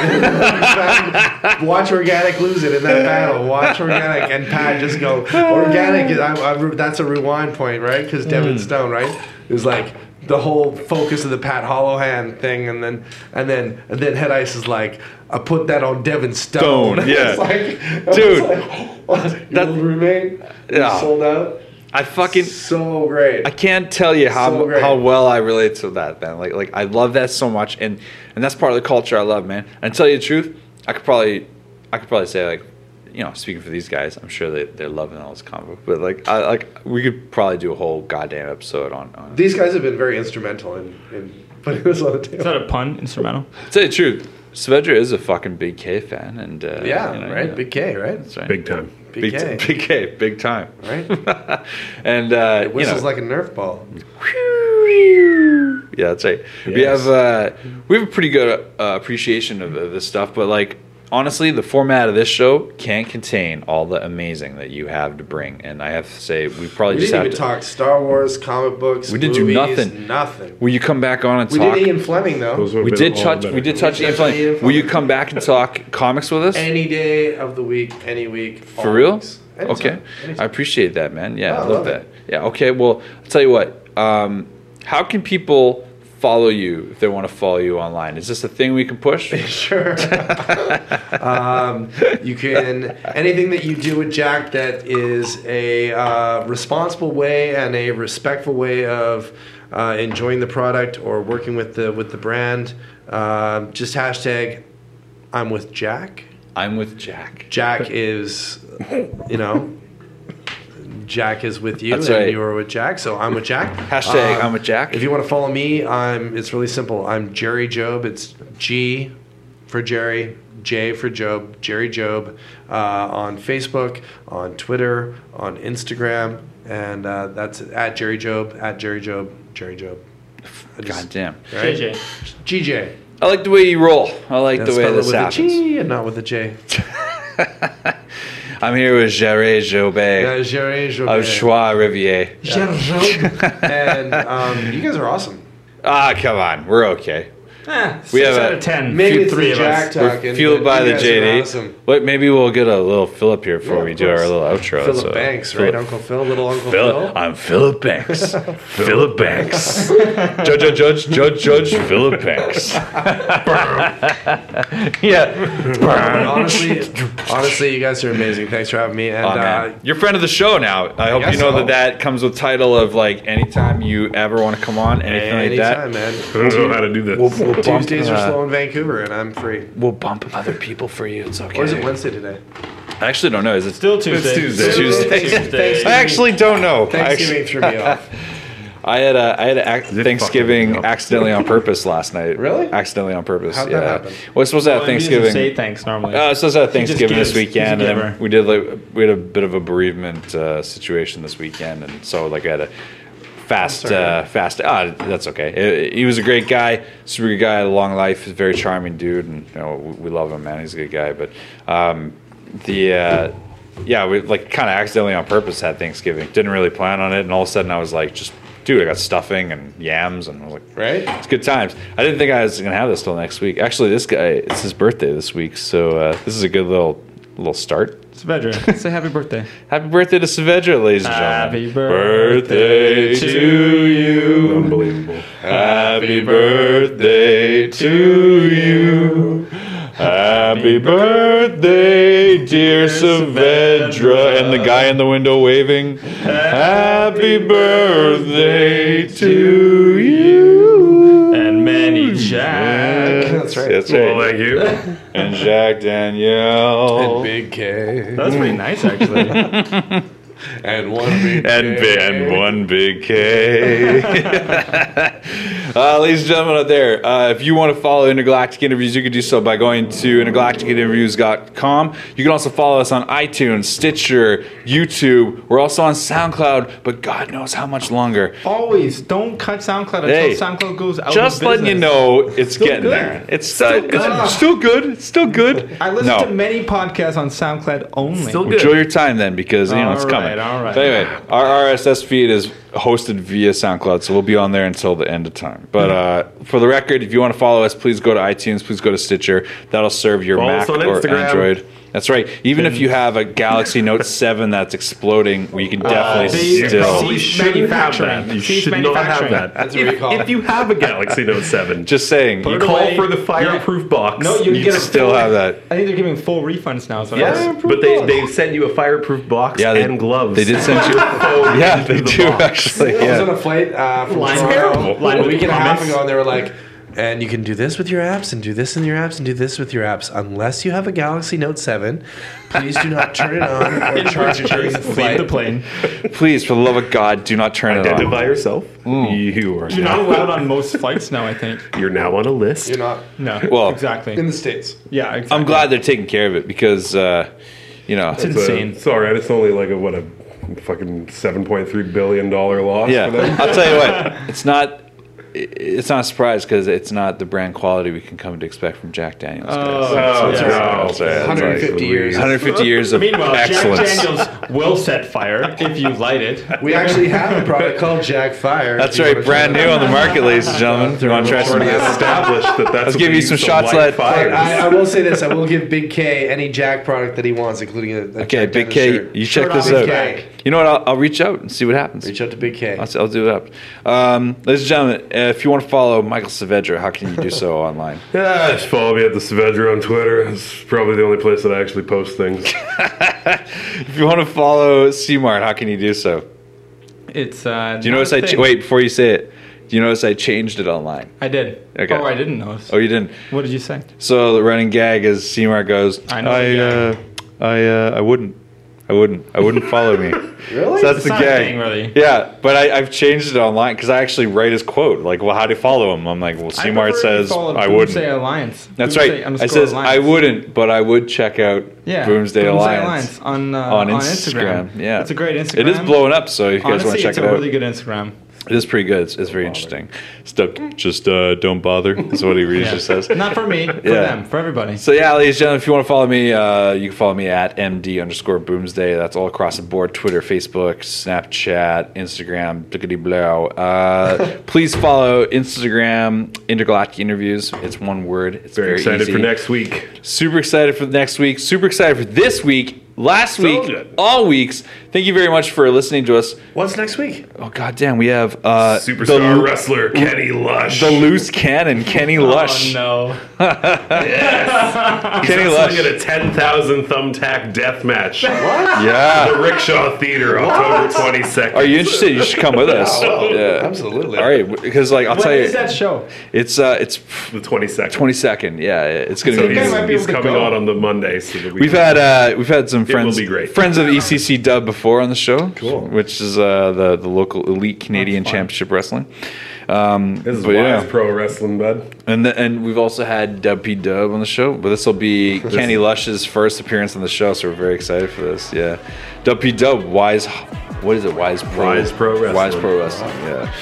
Watch Organic lose it in that battle. Watch Organic and Pat just go. Organic I, I, that's a rewind point, right? Because Devin Hmm. Stone, right, is like the whole focus of the Pat Hollowhand thing, and then and then and then Head Ice is like, I put that on Devin Stone. Stone, yeah. like, Dude, like, that- remain Yeah. sold out. I fucking So great. I can't tell you how So how well I relate to that, man. Like like I love that so much, and and that's part of the culture I love, man. And tell you the truth, I could probably I could probably say like. You know, speaking for these guys, I'm sure they, they're loving all this combo. But like, I like we could probably do a whole goddamn episode on. on These guys have been very instrumental in, in putting this on the table. Is that a pun? Instrumental? To tell you the truth, Saavedra is a fucking big K fan, and uh, Yeah, you know, right. yeah. Big K, right? That's right. Big time. Big, big, K, t- big K, big time. right? and uh, It whistles you know, like a Nerf ball. yeah, that's right. We have uh, we have a pretty good uh, appreciation of, of this stuff, but like honestly, the format of this show can't contain all the amazing that you have to bring. And I have to say, we probably We just didn't have even to. talk Star Wars, comic books. We did do nothing. Nothing. Will you come back on and We talk? did Ian Fleming though. Those would've We did touch. We did touch We Ian Fleming. Will you come back and talk comics with us? Any day of the week, any week. For real? weeks. Anytime. Okay. Anytime. I appreciate that, man. Yeah, Oh, I I love love that. it. Yeah. Okay. Well, I'll tell you what. Um, how can people follow you if they want to follow you online? Is this a thing we can push? Sure. um, you can anything that you do with Jack that is a uh, responsible way and a respectful way of uh, enjoying the product or working with the with the brand. Um, just hashtag I'm with Jack. I'm with Jack. Jack is, you know, Jack is with you, That's and right. you are with Jack. So I'm with Jack. Hashtag I'm with Jack. If you want to follow me, I'm. It's really simple. I'm Jerry Job. It's G for Jerry, J for Job, Jerry Job, uh, on Facebook, on Twitter, on Instagram, and uh, that's at Jerry Job, at Jerry Job, Jerry Job. I just- God damn. right? JJ. I like the way you roll. I like Yeah, the way spell it this with a happens. G and not with a J. I'm here with Jerry Jobet Yeah, Jerry Job. of Choix Rivier. and um, you guys are awesome. Ah, come on. We're okay. Eh, We six have out a- of ten. Maybe Few- it's three the of Jack us. We're talking. fueled by the guys are JD. awesome. What? Maybe we'll get a little Philip here before Yeah, we of do our little outro. Philip so- Banks, right? Philip- Uncle Phil, little Uncle Phil, Phil. I'm Philip Banks. Philip Banks. Judge, judge, judge, judge, judge, Philip Banks. yeah. Honestly, honestly, you guys are amazing. Thanks for having me. And Oh, uh. You're a friend of the show now. I hope you know so. that that comes with title of like anytime you ever want to come on, anything like anytime, that. man. I don't know how to do this. We'll, we'll bump, Tuesdays are uh, slow in Vancouver, and I'm free. We'll bump other people for you. It's okay. Or is it Wednesday today? I actually don't know. Is it Still Tuesday. Tuesday. Tuesday. Tuesday. I actually don't know. I Thanksgiving actually, threw me off. I had a I had a ac- Thanksgiving accidentally on purpose last night. Really? Accidentally on purpose. How'd yeah. that happen? Well, it's supposed to have Well, he Thanksgiving. Say thanks normally. Uh, so it's at He Thanksgiving this gives. He's a weekend, and we did like we had a bit of a bereavement uh, situation this weekend, and so like I had a fast, uh, fast. Ah, that's okay. Uh, he was a great guy, super good guy, long life, very charming dude, and you know we, we love him, man. He's a good guy, but um, the. Uh, yeah, we like kind of accidentally on purpose had Thanksgiving. Didn't really plan on it, and all of a sudden I was like, just dude, I got stuffing and yams, and I was like, Right? it's good times. I didn't think I was gonna have this till next week. Actually, this guy, it's his birthday this week, so uh, this is a good little little start. Saavedra, say happy birthday. Happy birthday to Saavedra, ladies and gentlemen. Happy birthday to you. Unbelievable. Happy birthday to you. Happy birthday, dear Saavedra. And the guy in the window waving. Happy birthday to you. And Manny Jack. That's right. That's right. Well, right. thank you. And Jack Danielle. And Big K. That was pretty nice, actually. And one Big and, K. and one big K. uh, ladies and gentlemen out there, uh, if you want to follow Intergalactic Interviews, you can do so by going to intergalacticinterviews.com. You can also follow us on iTunes, Stitcher, YouTube. We're also on SoundCloud, but God knows how much longer. Always don't cut SoundCloud until Hey, SoundCloud goes out. Just of letting you know it's Still getting good. there. It's still, good. it's still good. It's still good. I listen no. to many podcasts on SoundCloud only. Still good. Enjoy your time then, because you know it's All coming. right, all right. But anyway, our RSS feed is hosted via SoundCloud, so we'll be on there until the end of time. But uh, for the record, if you want to follow us, please go to iTunes. Please go to Stitcher. That'll serve your Follow Mac us on or Instagram. Android. That's right. Even if you have a Galaxy Note 7 that's exploding, we can definitely they- still. probably Cease shouldn't have that. You should not have that. That's what we call if, you have a Galaxy Note 7, Just saying. you call away. for the fireproof box. No, you You get still full- have that. I think they're giving full refunds now. So Yes, that's- but they, they send you a fireproof box Yeah, they- and gloves. They did send you. yeah, they the do box. actually. I was on a flight uh, from Toronto Terrible. A week and a half ago, and they were like, and you can do this with your apps, and do this in your apps, and do this with your apps. Unless you have a Galaxy Note 7, please do not turn it on or charge it during the Leave the plane. Please, for the love of God, do not turn it on. Identify yourself. Mm. You are You're not now, allowed on most flights now. I think. you're now on a list. You're not No. Well, exactly. in the States. yeah. Exactly. I'm glad they're taking care of it because, uh, you know, It's It's a- insane. It's all right. It's only like a what a fucking seven point three billion dollar loss Yeah, for them. I'll tell you what. It's not. It's not a surprise because it's not the brand quality we can come to expect from Jack Daniels. guys. Oh, Oh, yeah. no. That's right, that's 150 years. 150 years of Meanwhile, excellence. Jack Daniels will set fire if you light it. We actually have a product called Jack Fire. That's right, brand new on the market, ladies and gentlemen. If you want to try some of already this. established that that's. Let's give you some shots, light lad. fires. I, I will say this: I will give Big K any Jack product that he wants, including a, a Okay, Jack Big Daniels K, shirt. you check Shirt this off his out. Back. You know what? I'll, I'll reach out and see what happens. Reach out to Big K. I'll, I'll do it up. Um, ladies and gentlemen, uh, if you want to follow Michael Saavedra, how can you do so online? Yeah, just follow me at the Saavedra on Twitter. It's probably the only place that I actually post things. If you want to follow CMart, how can you do so? It's. Uh, Do you notice I ch- wait before you say it? Do you notice I changed it online? I did. Okay. Oh, I didn't notice. Oh, you didn't. What did you say? So the running gag is CMart goes. I know I uh, I uh, I wouldn't. I wouldn't. I wouldn't follow me. Really? So that's It's the not a gag. thing, really. Yeah, but I, I've changed it online because I actually write his quote. Like, well, how do you follow him? I'm like, well, I CMart prefer you says I wouldn't. Say Alliance. That's Boomsday right. I says Alliance. I wouldn't, but I would check out Yeah. Boomsday, Alliance, on uh, on on Instagram. Instagram. Yeah, it's a great Instagram. It is blowing up, so if you guys want to check it's it a out, really good Instagram. It is pretty good. It's, it's very interesting. Just uh, don't bother. Is what he really just says. Not for me, for Yeah. them, for everybody. So yeah, ladies and gentlemen, if you want to follow me, uh, you can follow me at md underscore boomsday. That's all across the board: Twitter, Facebook, Snapchat, Instagram, dickety blow. Uh, please follow Instagram Intergalactic Interviews. It's one word. It's Very, very, excited easy. for next week. Super excited for next week. Super excited for this week. Last So week, good. all weeks. Thank you very much for listening to us. What's next week? Oh goddamn, we have uh, Superstar the, wrestler Kenny Lush. the loose cannon, Kenny Lush. Oh no. Kenny He's Lush. wrestling at a 10,000 thumbtack death match. What? Yeah. The Rickshaw Theater, October 22nd. Are you interested? You should come with us. Yeah. Absolutely. All right, because like I'll no! tell When you, is that show? it's uh, it's The 22nd. twenty second. Yeah, it's gonna So be. he's, he's coming go. on on the Monday. So that we We've had uh, we've had some will friends be great. friends of ECC Dub before on the show, Cool. which is uh, the the local elite Canadian. Championship Wrestling. Um, This is but Wise yeah. Pro Wrestling, bud. And the, and we've also had Dub P Dub on the show, but this will be Kenny Lush's first appearance on the show, so we're very excited for this. Yeah, Dub P Dub, Wise, what is it? Wise Pro, Wise Pro Wrestling. Wise Pro Wrestling. Yeah.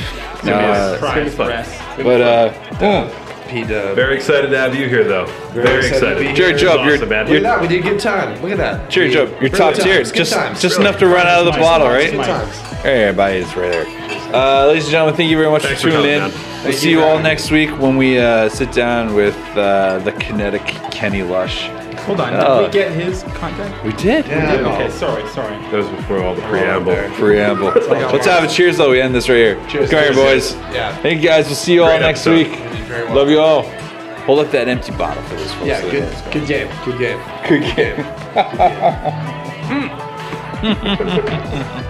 gonna be a Uh, surprise. Prize fun. but uh, P-Dub. Very excited to have you here, though. Very, excited to excited. be here. Jerry This Job, is you're, awesome, man. Look at that. We did good time. Look at that. Jerry We- Job, you're good top times, tier. good Just times, just really. enough to run out of the Nice, bottle, nice, right? Good times. Hey, everybody, it's right there. Uh, ladies and gentlemen, thank you very much Thanks for for tuning coming, in. man. We'll see you all next week when we uh, sit down with uh, the kinetic Kenny Lush. Hold on, Oh. did we uh, get his contact? We did. Yeah. Okay, sorry, sorry. That was before all the preamble. Preamble. Let's have a cheers though. We end this right here. Cheers. Come here, Cheers. boys. Yeah. Hey guys, we'll see you all Great next episode. week. You well. Love you all. Hold up that empty bottle for this. folks. Yeah, good, good game. Good game. Good game.